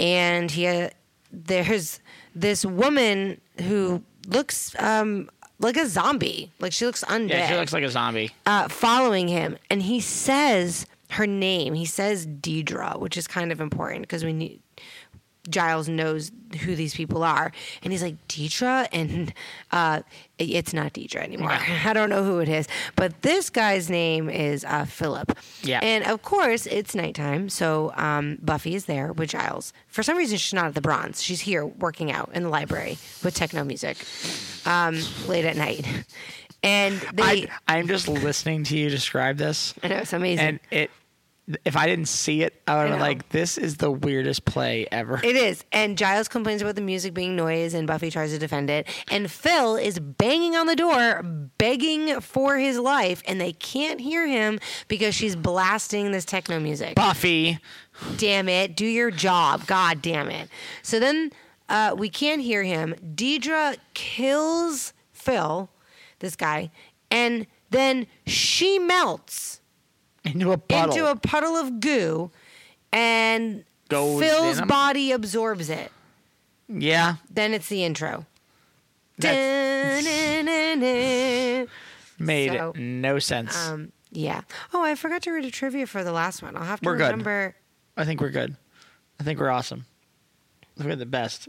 and he uh, there's this woman who looks um, like a zombie, like she looks undead Yeah, she looks like a zombie. uh, following him, and he says her name. He says Deirdre, which is kind of important because we need Giles knows who these people are, and he's like Deirdre, and uh, it's not Deirdre anymore. I don't know who it is, but this guy's name is uh, Philip. Yeah. and of course it's nighttime, so um, Buffy is there with Giles. For some reason, she's not at the Bronze. She's here working out in the library with techno music um, late at night, and they. I, I'm just listening to you describe this, I know it's amazing. and it. If I didn't see it, I would have like, "This is the weirdest play ever." It is. And Giles complains about the music being noise, and Buffy tries to defend it. And Phil is banging on the door, begging for his life, and they can't hear him because she's blasting this techno music. Buffy. Damn it. Do your job. God damn it. So then uh, we can't hear him. Deirdre kills Phil, this guy, and then she melts into a puddle. into a puddle of goo, and Goes Phil's in 'em? body absorbs it. yeah, Then it's the intro. Dun-dun-dun-dun. made So, no sense. Um, yeah. Oh, I forgot to read a trivia for the last one. I'll have to We're good. remember. I think we're good. I think we're awesome. We're the best.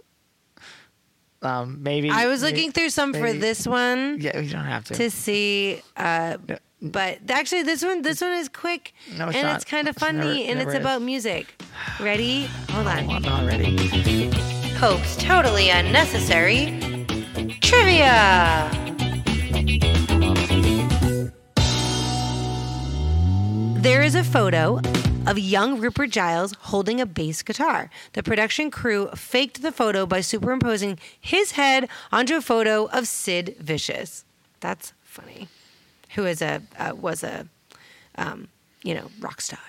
Um, maybe I was may- looking through some for maybe- this one Yeah, we don't have to. to see. Uh. But actually, this one this one is quick No, it's and not. it's kind of It's never- funny and it's is. about music. Ready? Hold on. I'm not ready. Hope's totally unnecessary trivia. There is a photo of young Rupert Giles holding a bass guitar. The production crew faked the photo by superimposing his head onto a photo of Sid Vicious. That's funny. Who is a uh, was a um, you know rock star.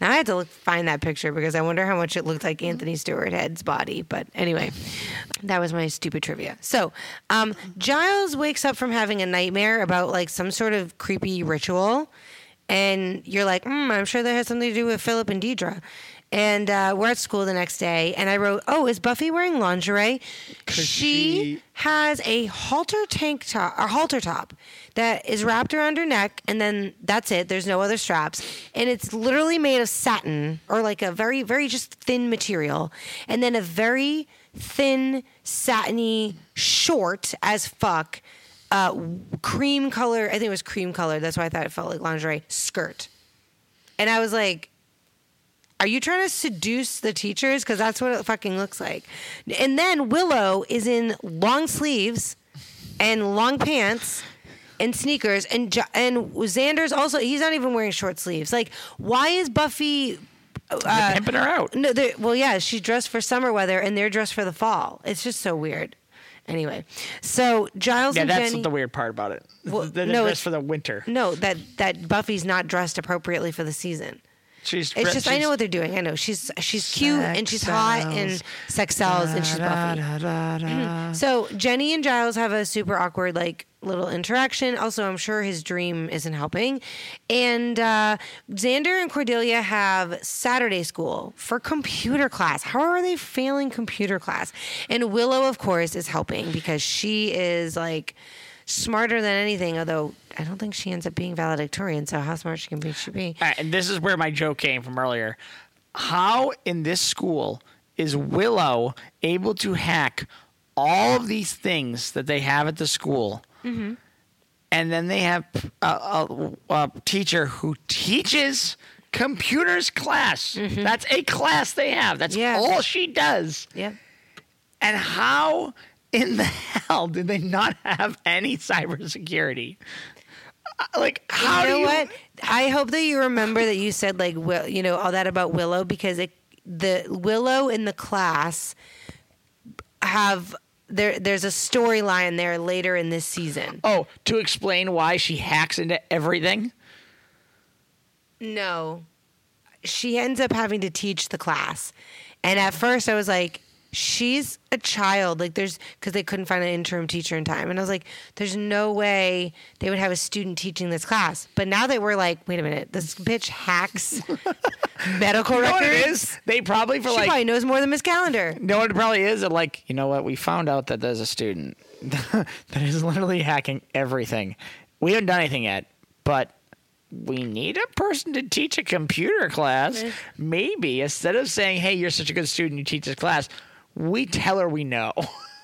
Now I had to look, find that picture because I wonder how much it looked like Anthony Stewart Head's body. But anyway, that was my stupid trivia. So um, Giles wakes up from having a nightmare about like some sort of creepy ritual, and you're like, mm, I'm sure that has something to do with Philip and Deirdre. And uh, we're at school the next day, and I wrote, "Oh, is Buffy wearing lingerie? She, she- has a halter tank top, or halter top, that is wrapped around her neck, and then that's it. There's no other straps, and it's literally made of satin or like a very, very just thin material, and then a very thin, satiny, short as fuck, uh, cream color. I think it was cream color. That's why I thought it felt like lingerie skirt, and I was like." Are you trying to seduce the teachers? Because that's what it fucking looks like. And then Willow is in long sleeves and long pants and sneakers, and and Xander's also he's not even wearing short sleeves. Like, why is Buffy? They're Uh, pimping her out. no, well, yeah, she's dressed for summer weather, and they're dressed for the fall. It's just so weird. Anyway, so Giles Yeah, and that's Jenny. the weird part about it. Well, They're no, dressed it's- for the winter. no, that that Buffy's not dressed appropriately for the season. She's It's just I know what they're doing. I know she's she's cute and she's hot and sex sells and she's Buffy. Da, da. So Jenny and Giles have a super awkward like little interaction. Also, I'm sure his dream isn't helping. And uh, Xander and Cordelia have Saturday school for computer class. How are they failing computer class? And Willow, of course, is helping because she is like smarter than anything. Although I don't think she ends up being valedictorian. So how smart she can be, she be. Right, and this is where my joke came from earlier. How in this school is Willow able to hack all of these things that they have at the school? Mm-hmm. And then they have a, a, a teacher who teaches computers class. That's a class they have. That's Mm-hmm. Yeah. all she does. Yeah. And how in the hell did they not have any cybersecurity? Uh, Like, how you know do you? what? I hope that you remember that you said like Will, you know, all that about Willow because it, the Willow in the class have there. There's a storyline there later in this season. Oh, to explain why she hacks into everything. No, she ends up having to teach the class, and at first I was like. She's a child, like there's because they couldn't find an interim teacher in time, and I was like, "There's no way they would have a student teaching this class." But now they we're like, "Wait a minute, this bitch hacks medical You know what records." it is? They probably for She like. probably knows more than Miss Calendar. What it probably is? They're like, you know what? We found out that there's a student that is literally hacking everything. We haven't done anything yet, but we need a person to teach a computer class. Maybe instead of saying, "Hey, you're such a good student, you teach this class," we tell her we know,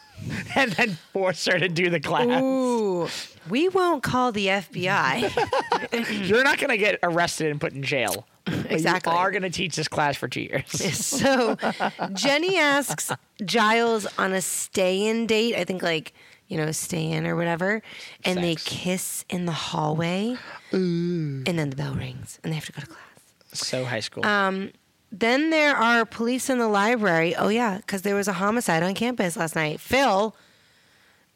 and then force her to do the class. Ooh, we won't call the FBI. You're not going to get arrested and put in jail. Exactly. You are going to teach this class for two years. so Jenny asks Giles on a stay-in date. I think like you know stay in or whatever, and they kiss in the hallway, and then the bell rings, and they have to go to class. so high school. Um, Then there are police in the library. Oh yeah, because there was a homicide on campus last night. Phil.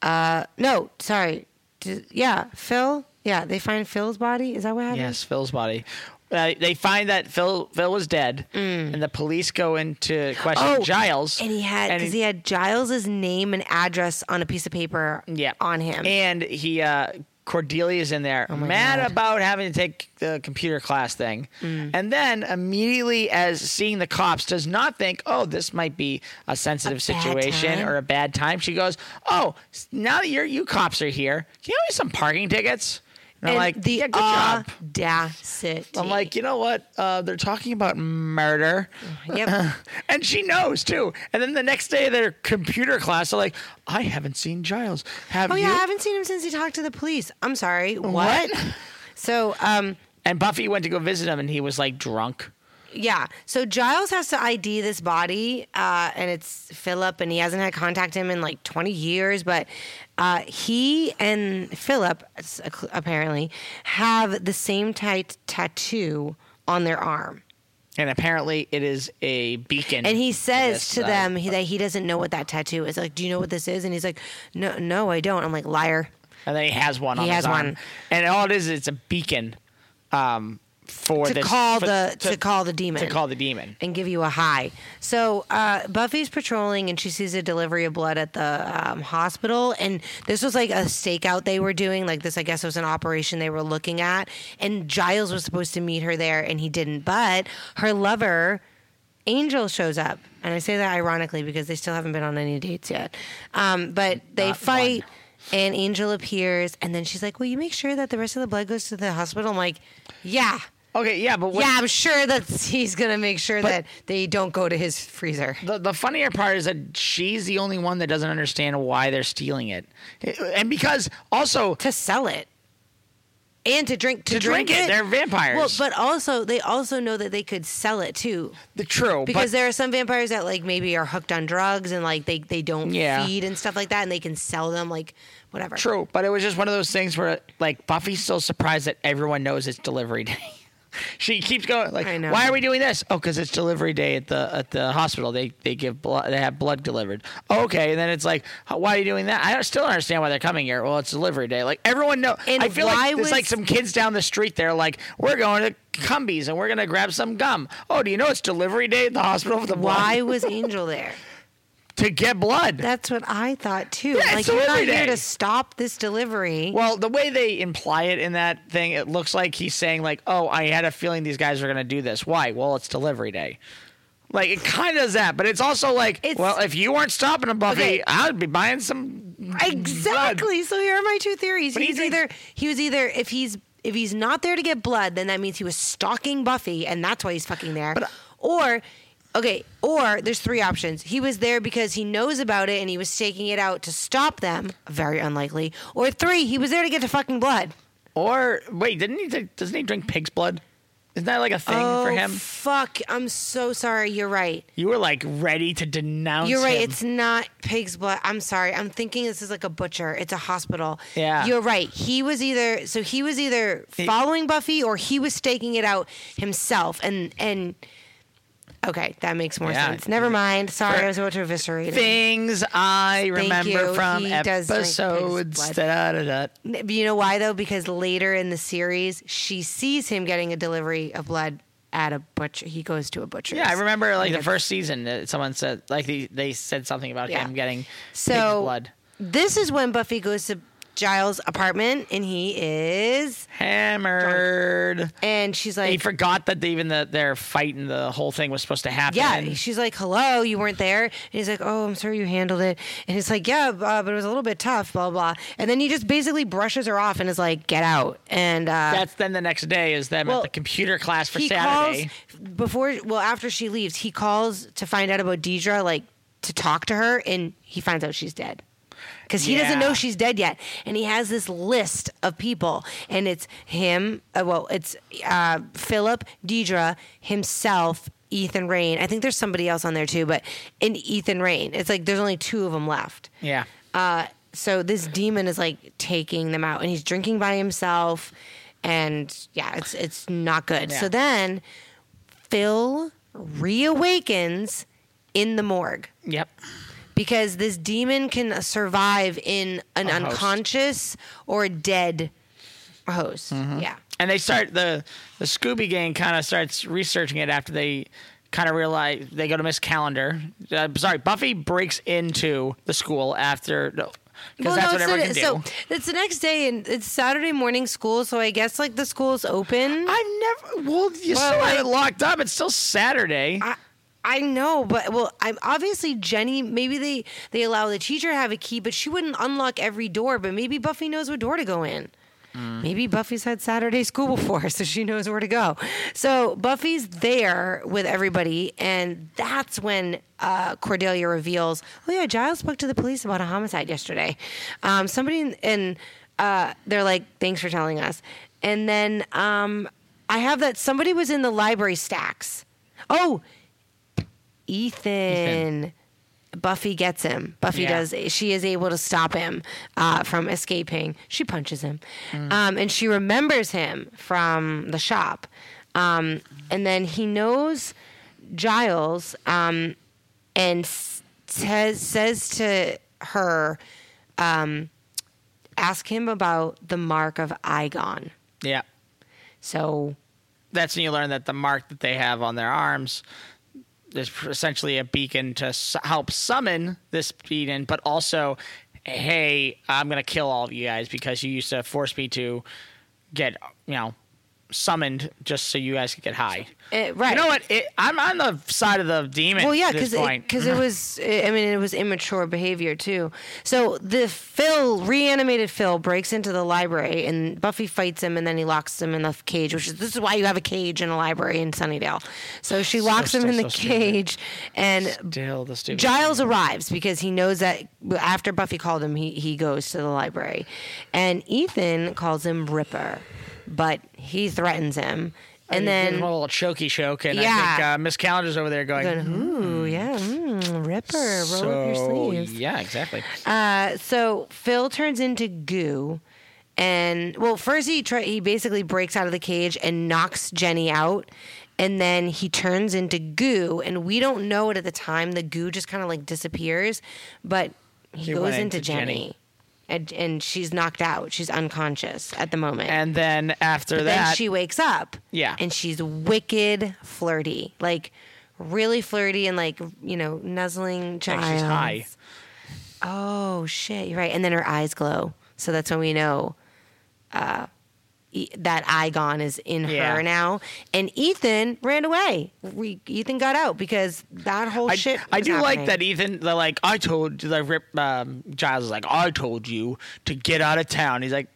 Uh, no, sorry. Yeah, Phil. Yeah, they find Phil's body. Is that what happened? Yes, Phil's body. Uh, they find that Phil Phil was dead, and the police go into question Mm. Oh, Giles. And he had because he had Giles's name and address on a piece of paper. yeah on him. and he uh, Cordelia's in there, Oh mad God. Mm. about having to take the computer class thing, and then immediately as seeing the cops does not think, oh, this might be a sensitive A situation or a bad time. She goes, oh, now that you're, you cops are here, can you give me some parking tickets? And, I'm like, the yeah, good job. audacity. I'm like, you know what? Uh, they're talking about murder. yep. And she knows too. And then the next day, their computer class are like, I haven't seen Giles. Have Oh you? yeah, I haven't seen him since he talked to the police. I'm sorry. What? What? So, um, And Buffy went to go visit him, and he was like drunk. Yeah. So Giles has to ID this body, uh, and it's Philip, and he hasn't had contact him in like 20 years. But uh, he and Philip apparently have the same type tattoo on their arm. And apparently, it is a beacon. And he says this, to uh, them he, that he doesn't know what that tattoo is. Like, do you know what this is? And he's like, no, no, I don't. I'm like, liar. and then he has one. He on has his arm. one. And all it is, it's a beacon um, for To this, call for- the to, call the demon. to call the demon. and give you a high. So uh, Buffy's patrolling and she sees a delivery of blood at the um, hospital. And this was like a stakeout they were doing. Like this, I guess, was an operation they were looking at. And Giles was supposed to meet her there, and he didn't. But her lover. Angel shows up, and I say that ironically because they still haven't been on any dates yet. Um, but they Not fight, one. and Angel appears, and then she's like, "Will you make sure that the rest of the blood goes to the hospital?" I'm like, "Yeah, Okay, yeah, but what, yeah, I'm sure that he's gonna make sure that they don't go to his freezer. The, the funnier part is that she's the only one that doesn't understand why they're stealing it, and because also to sell it and to drink to, to drink, it, they're vampires. well, but also they also know that they could sell it too the true because there are some vampires that like maybe are hooked on drugs and like they they don't Yeah. feed and stuff like that and they can sell them like whatever. true. But it was just one of those things where like Buffy's still surprised that everyone knows it's delivery day. she keeps going like, I know. "Why are we doing this?" Oh, because it's delivery day at the at the hospital. They they give blood. They have blood delivered. okay, and then it's like, "Why are you doing that?" I don't, still don't understand why they're coming here. Well, it's delivery day. Like everyone know. And I feel like there's was- like some kids down the street. They're like, "We're going to Cumbies and we're gonna grab some gum." Oh, do you know it's delivery day at the hospital for the blood? Why was Angel there? To get blood. That's what I thought too. Yeah, it's like you're not here day. to stop this delivery. Well, the way they imply it in that thing, it looks like he's saying like, "Oh, I had a feeling these guys are going to do this." Why? Well, it's delivery day. Like it kind of does that, but it's also like, It's- well, if you weren't stopping them, Buffy, Okay. I'd be buying some. blood. Exactly. So here are my two theories. But he he's either he was either if he's if he's not there to get blood, then that means he was stalking Buffy, and that's why he's fucking there. But- or okay, or there's three options. He was there because he knows about it and he was taking it out to stop them. Very unlikely. Or three, he was there to get to fucking blood. Or wait, didn't he? Take, doesn't he drink pig's blood? Isn't that like a thing oh for him? fuck! I'm so sorry. You're right. You were like ready to denounce. You're right. him. It's not pig's blood. I'm sorry. I'm thinking this is like a butcher. It's a hospital. Yeah. You're right. He was either so he was either following Buffy or he was staking it out himself. And and okay, that makes more Yeah. sense. Never mind. Sorry, For- I was about to eviscerate things I remember from He episodes. blood. Da-da-da-da. You know why though? Because later in the series, she sees him getting a delivery of blood at a butcher. He goes to a butcher. Yeah, I remember like the first season. that Someone said like they, they said something about Yeah. him getting So blood. this is when Buffy goes to Giles' apartment and he is Hammered. and she's like, He forgot that even the their fight and the whole thing was supposed to happen. yeah, she's like, "Hello, you weren't there." And he's like, "Oh, I'm sorry you handled it." And he's like, "Yeah, uh, but it was a little bit tough." Blah blah. And then he just basically brushes her off and is like, "Get out." And uh, That's then the next day is them Well, at the computer class for Saturday. before. Well, after she leaves, he calls to find out about Deirdre, like to talk to her, and he finds out she's dead. Because he doesn't know she's dead yet, and he has this list of people, and it's him. Uh, well, it's uh, Philip, Deirdre, himself, Ethan Rayne. I think there's somebody else on there too, but in Ethan Rayne, it's like there's only two of them left. yeah. Uh, so this demon is like taking them out, and he's drinking by himself, and yeah, it's it's not good. Yeah. So then Phil reawakens in the morgue Yep. Because this demon can survive in an A host. unconscious or a dead host. Mm-hmm. Yeah. And they start the the Scooby Gang kind of starts researching it after they kind of realize they go to Miss Calendar. Uh, sorry, Buffy breaks into the school after because that's what it's can so it's the next day and it's Saturday morning school, so I guess like the school's open. I never. Well, you Well, still like- have it locked up. It's still Saturday. I, I know, but well, I'm obviously Jenny. Maybe they they allow the teacher to have a key, but she wouldn't unlock every door. But maybe Buffy knows what door to go in. Maybe Buffy's had Saturday school before, so she knows where to go. So Buffy's there with everybody, and that's when uh, Cordelia reveals, "Oh yeah, Giles spoke to the police about a homicide yesterday. Um, somebody in, and uh, they're like, thanks for telling us." And then um, I have that somebody was in the library stacks. Oh, Ethan. Buffy gets him. Buffy Yeah. does. She is able to stop him uh, from escaping. She punches him, Mm. um, and she remembers him from the shop. Um, and then he knows Giles, um, and s- says says to her, um, "Ask him about the mark of Eyghon." yeah. So That's when you learn that the mark that they have on their arms is essentially a beacon to help summon this beacon, but also, hey, I'm gonna kill all of you guys because you used to force me to get, you know, summoned just so you guys could get high. Uh, right. You know what? It, I'm on the side of the demon. Well, yeah, because because it, was, I mean, it was immature behavior too. So the Phil reanimated Phil breaks into the library, and Buffy fights him, and then he locks him in the cage. Which is this is why you have a cage in a library in Sunnydale. So she locks him still in the so stupid. cage, and Still the stupid. Giles arrives because he knows that after Buffy called him, he, he goes to the library. And Ethan calls him Ripper, but he threatens him. And then, a little choky choke, and I Yeah. think uh, Miss Calendar's over there going. going, ooh, yeah, mm, Ripper, roll so, up your sleeves. yeah, exactly. Uh, so Phil turns into goo. And well, first he try, he basically breaks out of the cage and knocks Jenny out, and then he turns into goo. And we don't know it at the time. The goo just kind of like disappears, but he, He goes into, into Jenny, Jenny. And, and she's knocked out. She's unconscious at the moment. And then after But that, then she wakes up. Yeah. And she's wicked flirty. Like really flirty and like you know nuzzling Like Giles. she's high. Oh shit, you're right. And then her eyes glow, so that's when we know uh, that Eyghon is in Yeah. her now. And Ethan ran away. We, Ethan got out because that whole I, shit. I do like that Ethan. Like, I told the rip. Um, Giles is like, I told you to get out of town. He's like,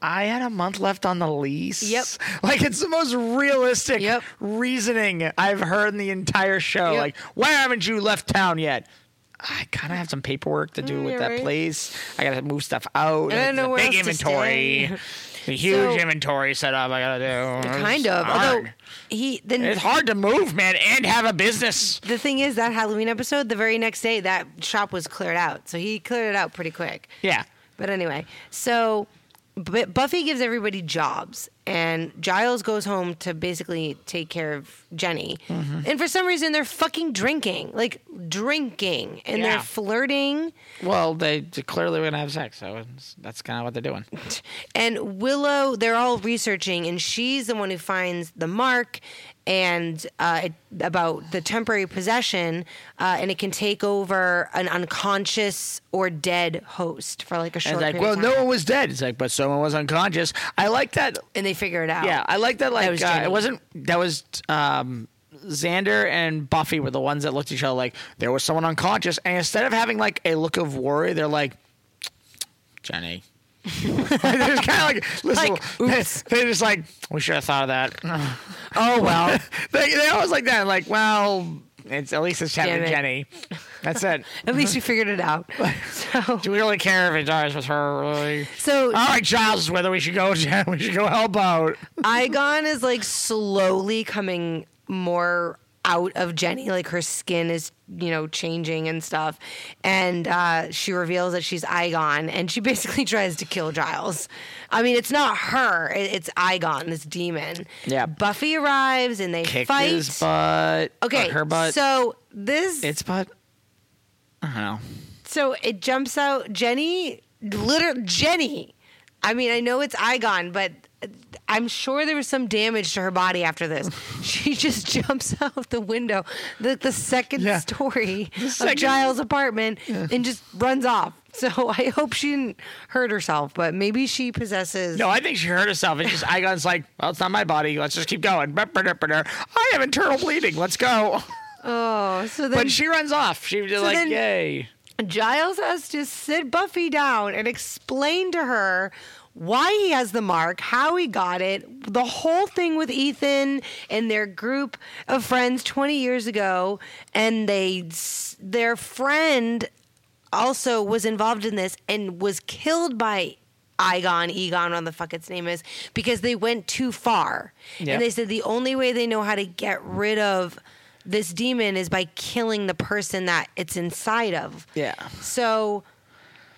I had a month left on the lease. Yep. Like it's the most realistic Yep. reasoning I've heard in the entire show. Yep. Like, why haven't you left town yet? I kind of have some paperwork to do Mm, with that right. place. I gotta move stuff out. I don't It's know a where big to inventory. A huge So- inventory setup I gotta do. Kind It's of. hard. Although he then it's hard to move, man, and have a business. the thing is that Halloween episode, the very next day, that shop was cleared out. So he cleared it out pretty quick. Yeah. But anyway, so Bu- Buffy gives everybody jobs, and Giles goes home to basically take care of Jenny. Mm-hmm. And for some reason, they're fucking drinking, like drinking, and Yeah. they're flirting. Well, they clearly were gonna have sex, so that's kind of what they're doing. And Willow, they're all researching, and she's the one who finds the mark and uh, it, about the temporary possession, uh, and it can take over an unconscious or dead host for like a And short it's like, period well, no one was dead. It's like, but someone was unconscious. I like that. and they figure it out. Yeah, I like that. Like, was uh, it wasn't. That was um, Xander and Buffy were the ones that looked at each other like there was someone unconscious, and instead of having like a look of worry, they're like, Jenny. they're just kind of like, listen, Like, they, they're just like, we should have thought of that. Oh well. they, they always like that. Like, well, it's at least it's. Jenny. That's it. At least we figured it out. So, Do we really care if it dies with her? Really? so All right, Giles is whether we should go. We should go help out. Eyghon is like slowly coming more out of Jenny. Like her skin is, you know, changing and stuff. And uh, she reveals that she's Eyghon, and she basically tries to kill Giles. I mean, it's not her; it- it's Eyghon, this demon. Yeah. Buffy arrives and they Kick fight. his butt. okay, her butt. So this its butt. I don't know. So it jumps out Jenny, literally Jenny. I mean, I know it's Eyghon, but I'm sure there was some damage to her body after this. She just jumps out the window, the, the second Yeah. story second- of Giles' apartment, and just runs off. So I hope she didn't hurt herself, but maybe she possesses. No, I think she hurt herself. It's just Eyghon's like, well, it's not my body. Let's just keep going. I have internal bleeding. Let's go. Oh, so then But she runs off. She was just like, then- yay. Giles has to sit Buffy down and explain to her why he has the mark, how he got it, the whole thing with Ethan and their group of friends 20 years ago, and they their friend also was involved in this and was killed by Eyghon, Egon, on the fuck its name is, because they went too far. Yep. And they said the only way they know how to get rid of this demon is by killing the person that it's inside of. Yeah. So,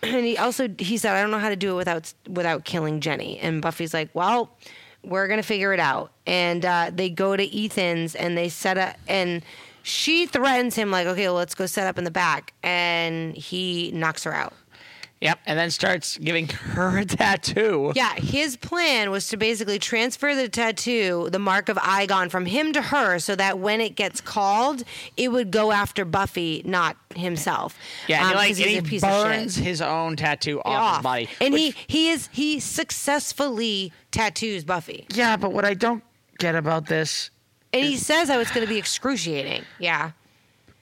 and he also he said, I don't know how to do it without without killing Jenny. And Buffy's like, well, we're gonna figure it out. And uh, they go to Ethan's and they set up and. She threatens him like, okay, well, let's go set up in the back, and he knocks her out. Yep. And then starts giving her a tattoo. Yeah, his plan was to basically transfer the tattoo, the mark of Eyghon, from him to her, so that when it gets called, it would go after Buffy, not himself. Yeah, and Um, he, like, 'cause and he's he a piece of burns shit. his own tattoo off, Off. his body. and which- he he is he successfully tattoos Buffy, Yeah, but what I don't get about this and he says how it's going to be excruciating. Yeah,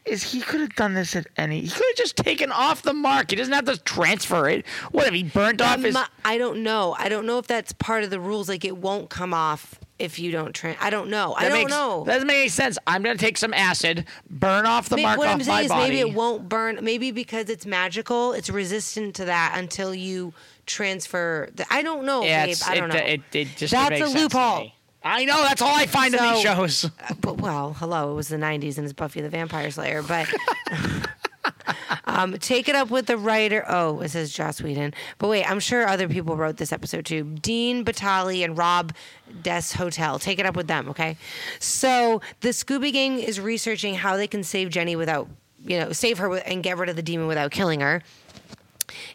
is he could have done this at any. He could have just taken off the mark. He doesn't have to transfer it. What if he burnt off his? I don't know. I don't know if that's part of the rules. Like it won't come off if you don't train. I don't know. I That don't makes, know. That doesn't make any sense. I'm gonna take some acid, burn off the May- mark what off I'm saying is body. maybe it won't burn. Maybe because it's magical, it's resistant to that until you transfer. The, I don't know, Yeah, babe. I don't it, know. It, it just That's a loophole. I know. That's all I find in these So- shows. but well, hello, it was the '90s and it's Buffy the Vampire Slayer. But um, take it up with the writer. Oh, it says Joss Whedon. But wait, I'm sure other people wrote this episode too. Dean Batali and Rob Des Hotel. Take it up with them, okay? So the Scooby Gang is researching how they can save Jenny without, you know, save her and get rid of the demon without killing her.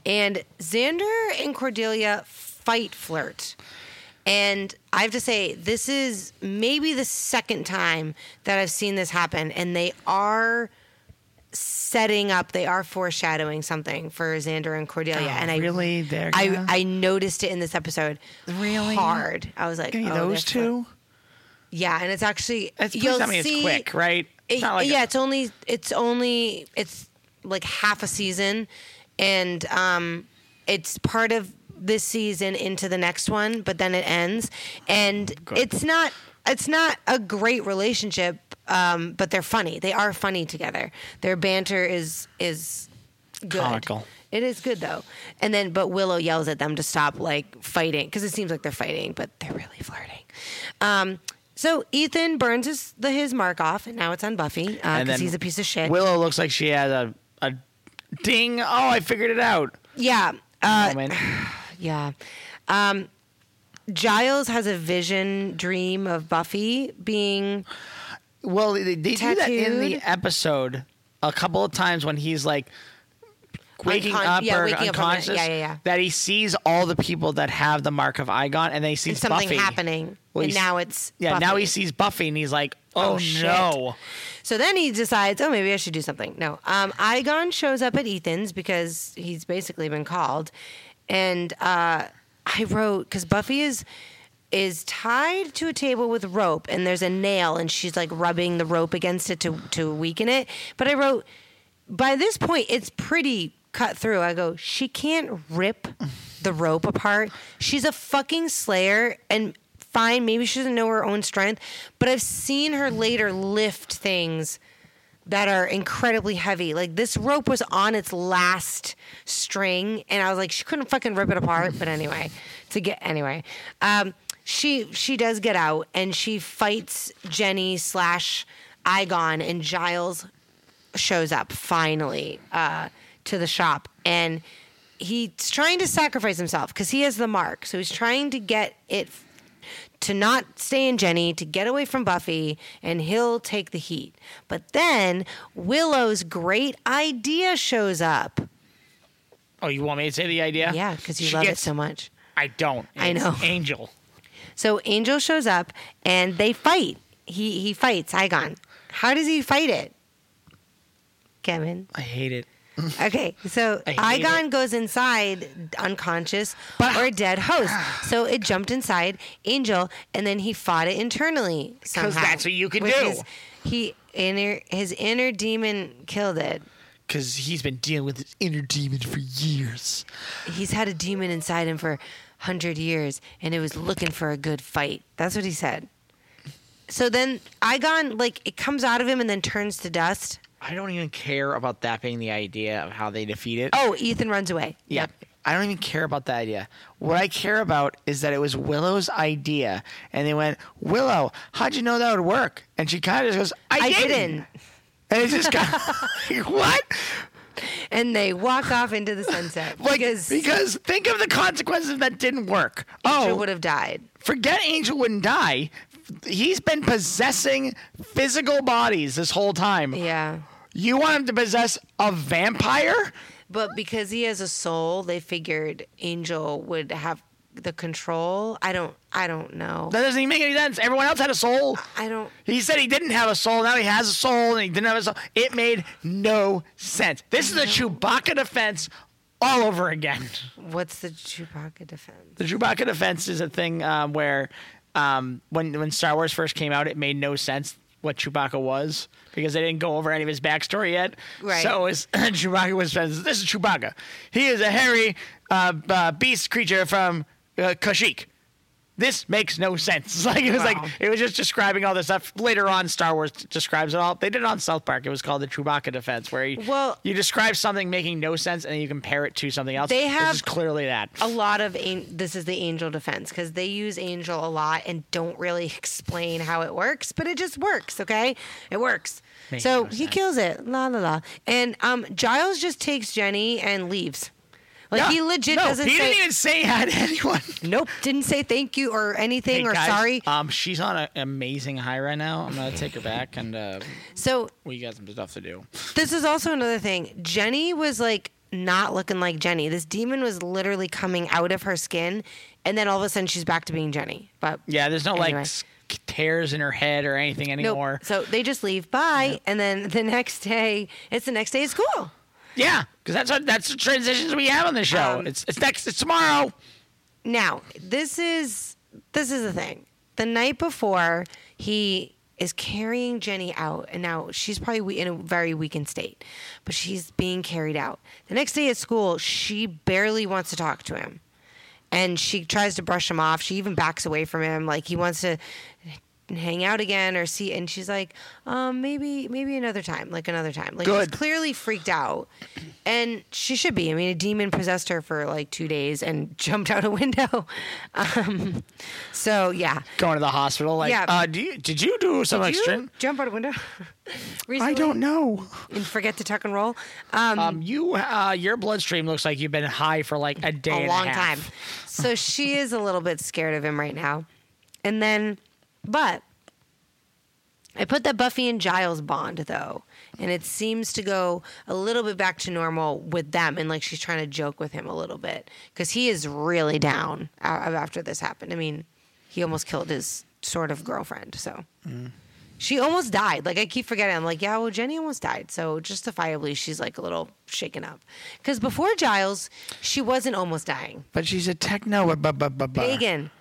And Xander and Cordelia fight flirt. And I have to say, this is maybe the second time that I've seen this happen, and they are setting up, they are foreshadowing something for Xander and Cordelia. Oh, and I really? They're I gonna- I noticed it in this episode. Really? hard. I was like, oh, those two. Yeah, and it's actually It's you'll I mean, it's see- quick, right? It's it- like yeah, it's only it's only it's like half a season, and um, it's part of this season into the next one, but then it ends, and it's not it's not a great relationship, um, but they're funny. They are funny together. Their banter is is good. Comical. It is good though, and then but Willow yells at them to stop like fighting because it seems like they're fighting, but they're really flirting. Um, so Ethan burns his the, his mark off, and now it's on Buffy because then he's a piece of shit. Willow looks like she has a a ding. Oh, I figured it out. yeah, uh. yeah. Um, Giles has a vision dream of Buffy being Well, they, they do that in the episode a couple of times when he's like waking Uncon- up yeah, or waking up unconscious. Yeah, yeah, yeah. That he sees all the people that have the mark of Eyghon, and then he sees and something Buffy. happening, Well, and now it's Yeah, now he sees Buffy, and he's like, "Oh, Oh, no!" So then he decides, oh, maybe I should do something. No, um, Eyghon shows up at Ethan's because he's basically been called, and uh, I wrote because Buffy is is tied to a table with rope, and there's a nail, and she's like rubbing the rope against it to to weaken it. But I wrote by this point, it's pretty cut through. I go, she can't rip the rope apart. She's a fucking slayer, and fine, maybe she doesn't know her own strength, but I've seen her later lift things that are incredibly heavy. Like this rope was on its last string, and I was like, she couldn't fucking rip it apart. But anyway, to get anyway, um, she she does get out and she fights Jenny slash Eyghon, and Giles shows up finally uh, to the shop, and he's trying to sacrifice himself because he has the mark. So he's trying to get it to not stay in Jenny, to get away from Buffy, and he'll take the heat. But then Willow's great idea shows up. Oh, you want me to say the idea? Yeah, because you She love gets- it so much. I don't. I know. Angel. So Angel shows up and they fight. He he fights Eyghon. How does he fight it? Kevin. I hate it. Okay, so Eyghon it. goes inside unconscious But- or a dead host. So it jumped inside Angel, and then he fought it internally. Because that's what you can do. His, he inner his inner demon killed it. Because he's been dealing with his inner demon for years. He's had a demon inside him for hundred years, and it was looking for a good fight. That's what he said. So then Eyghon, like, it comes out of him and then turns to dust. I don't even care about that being the idea of how they defeat it. Oh, Ethan runs away. Yeah. I don't even care about that idea. What I care about is that it was Willow's idea. And they went, Willow, how'd you know that would work? And she kind of just goes, I, I didn't. didn't. And it just got, like, what? And they walk off into the sunset Like, because, because think of the consequences if that didn't work. Angel oh, would have died. forget Angel wouldn't die. He's been possessing physical bodies this whole time. Yeah. You want him to possess a vampire? But because he has a soul, they figured Angel would have the control. I don't. I don't know. That doesn't even make any sense. Everyone else had a soul. I don't. He said he didn't have a soul. Now he has a soul, and he didn't have a soul. It made no sense. This is a Chewbacca defense all over again. What's the Chewbacca defense? The Chewbacca defense is a thing um, where um, when when Star Wars first came out, it made no sense what Chewbacca was because they didn't go over any of his backstory yet. Right. So Chewbacca was this is Chewbacca. He is a hairy uh, uh, beast creature from uh, Kashyyyk. This makes no sense. Like it was Wow. like it was just describing all this stuff. Later on, Star Wars describes it all. They did it on South Park. It was called the Chewbacca defense, where you, Well- you describe something making no sense and then you compare it to something else. They this have is clearly that. A lot of this is the Angel defense because they use Angel a lot and don't really explain how it works, but it just works. Okay, it works. Makes so no he kills it. La la la. And um, Giles just takes Jenny and leaves. Like Yeah. he legit no, doesn't he say. didn't even say hi to anyone. Nope, didn't say thank you or anything Hey, or guys, sorry. Um, she's on an amazing high right now. I'm gonna take her back, and uh, So we got some stuff to do. this is also another thing. Jenny was like not looking like Jenny. This demon was literally coming out of her skin, and then all of a sudden she's back to being Jenny. But Yeah, there's no Anyway. like tears in her head or anything nope. anymore. So they just leave. Bye. And then the next day, it's the next day at school. Yeah, because that's what, that's the transitions we have on the show. Um, it's it's next. It's tomorrow. Now, this is this is the thing. The night before, he is carrying Jenny out, and now she's probably in a very weakened state, but she's being carried out. The next day at school, she barely wants to talk to him, and she tries to brush him off. She even backs away from him, like he wants to hang out again or see and she's like um maybe maybe another time like another time like Good. she's clearly freaked out and she should be i mean a demon possessed her for like two days and jumped out a window um so yeah Going to the hospital. Like, Yeah. uh, do you, did you do some Did extra? you jump out a window I don't know. and forget to tuck and roll um, Um, you, uh, your bloodstream looks like you've been high for like a day, a and long half. time. So she is a little bit scared of him right now. And then, but I put the Buffy and Giles bond though, and it seems to go a little bit back to normal with them, and like she's trying to joke with him a little bit because he is really down after this happened. I mean, he almost killed his sort of girlfriend, so. Mm. She almost died. Like I keep forgetting. I'm like, yeah, well, Jenny almost died. So justifiably, she's like a little shaken up. Because before Giles, she wasn't almost dying. But she's a techno. Pagan,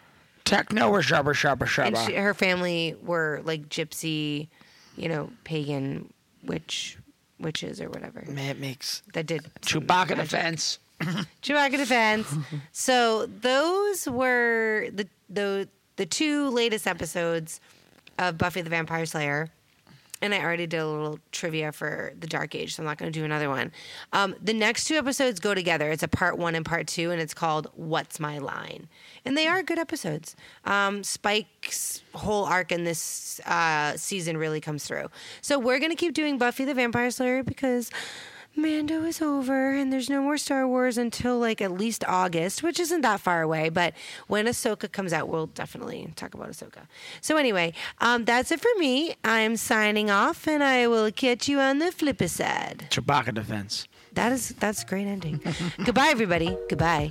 Techno or shabba shabba and shabba. she, her family were like gypsy, you know, pagan witch witches or whatever Man, it makes that did some Chewbacca magic. defense. Chewbacca defense. so those were the the the two latest episodes of Buffy the Vampire Slayer. And I already did a little trivia for the Dark Age, so I'm not going to do another one. Um, the next two episodes go together. It's a part one and part two, and it's called "What's My Line," and they are good episodes. Um, Spike's whole arc in this uh, season really comes through. So we're going to keep doing Buffy the Vampire Slayer because Mando is over and there's no more Star Wars until like at least August, which isn't that far away. But when Ahsoka comes out, we'll definitely talk about Ahsoka. So anyway, um, that's it for me. I'm signing off, and I will catch you on the flipper side. Chewbacca defense. That is that's a great ending. Goodbye, everybody. Goodbye.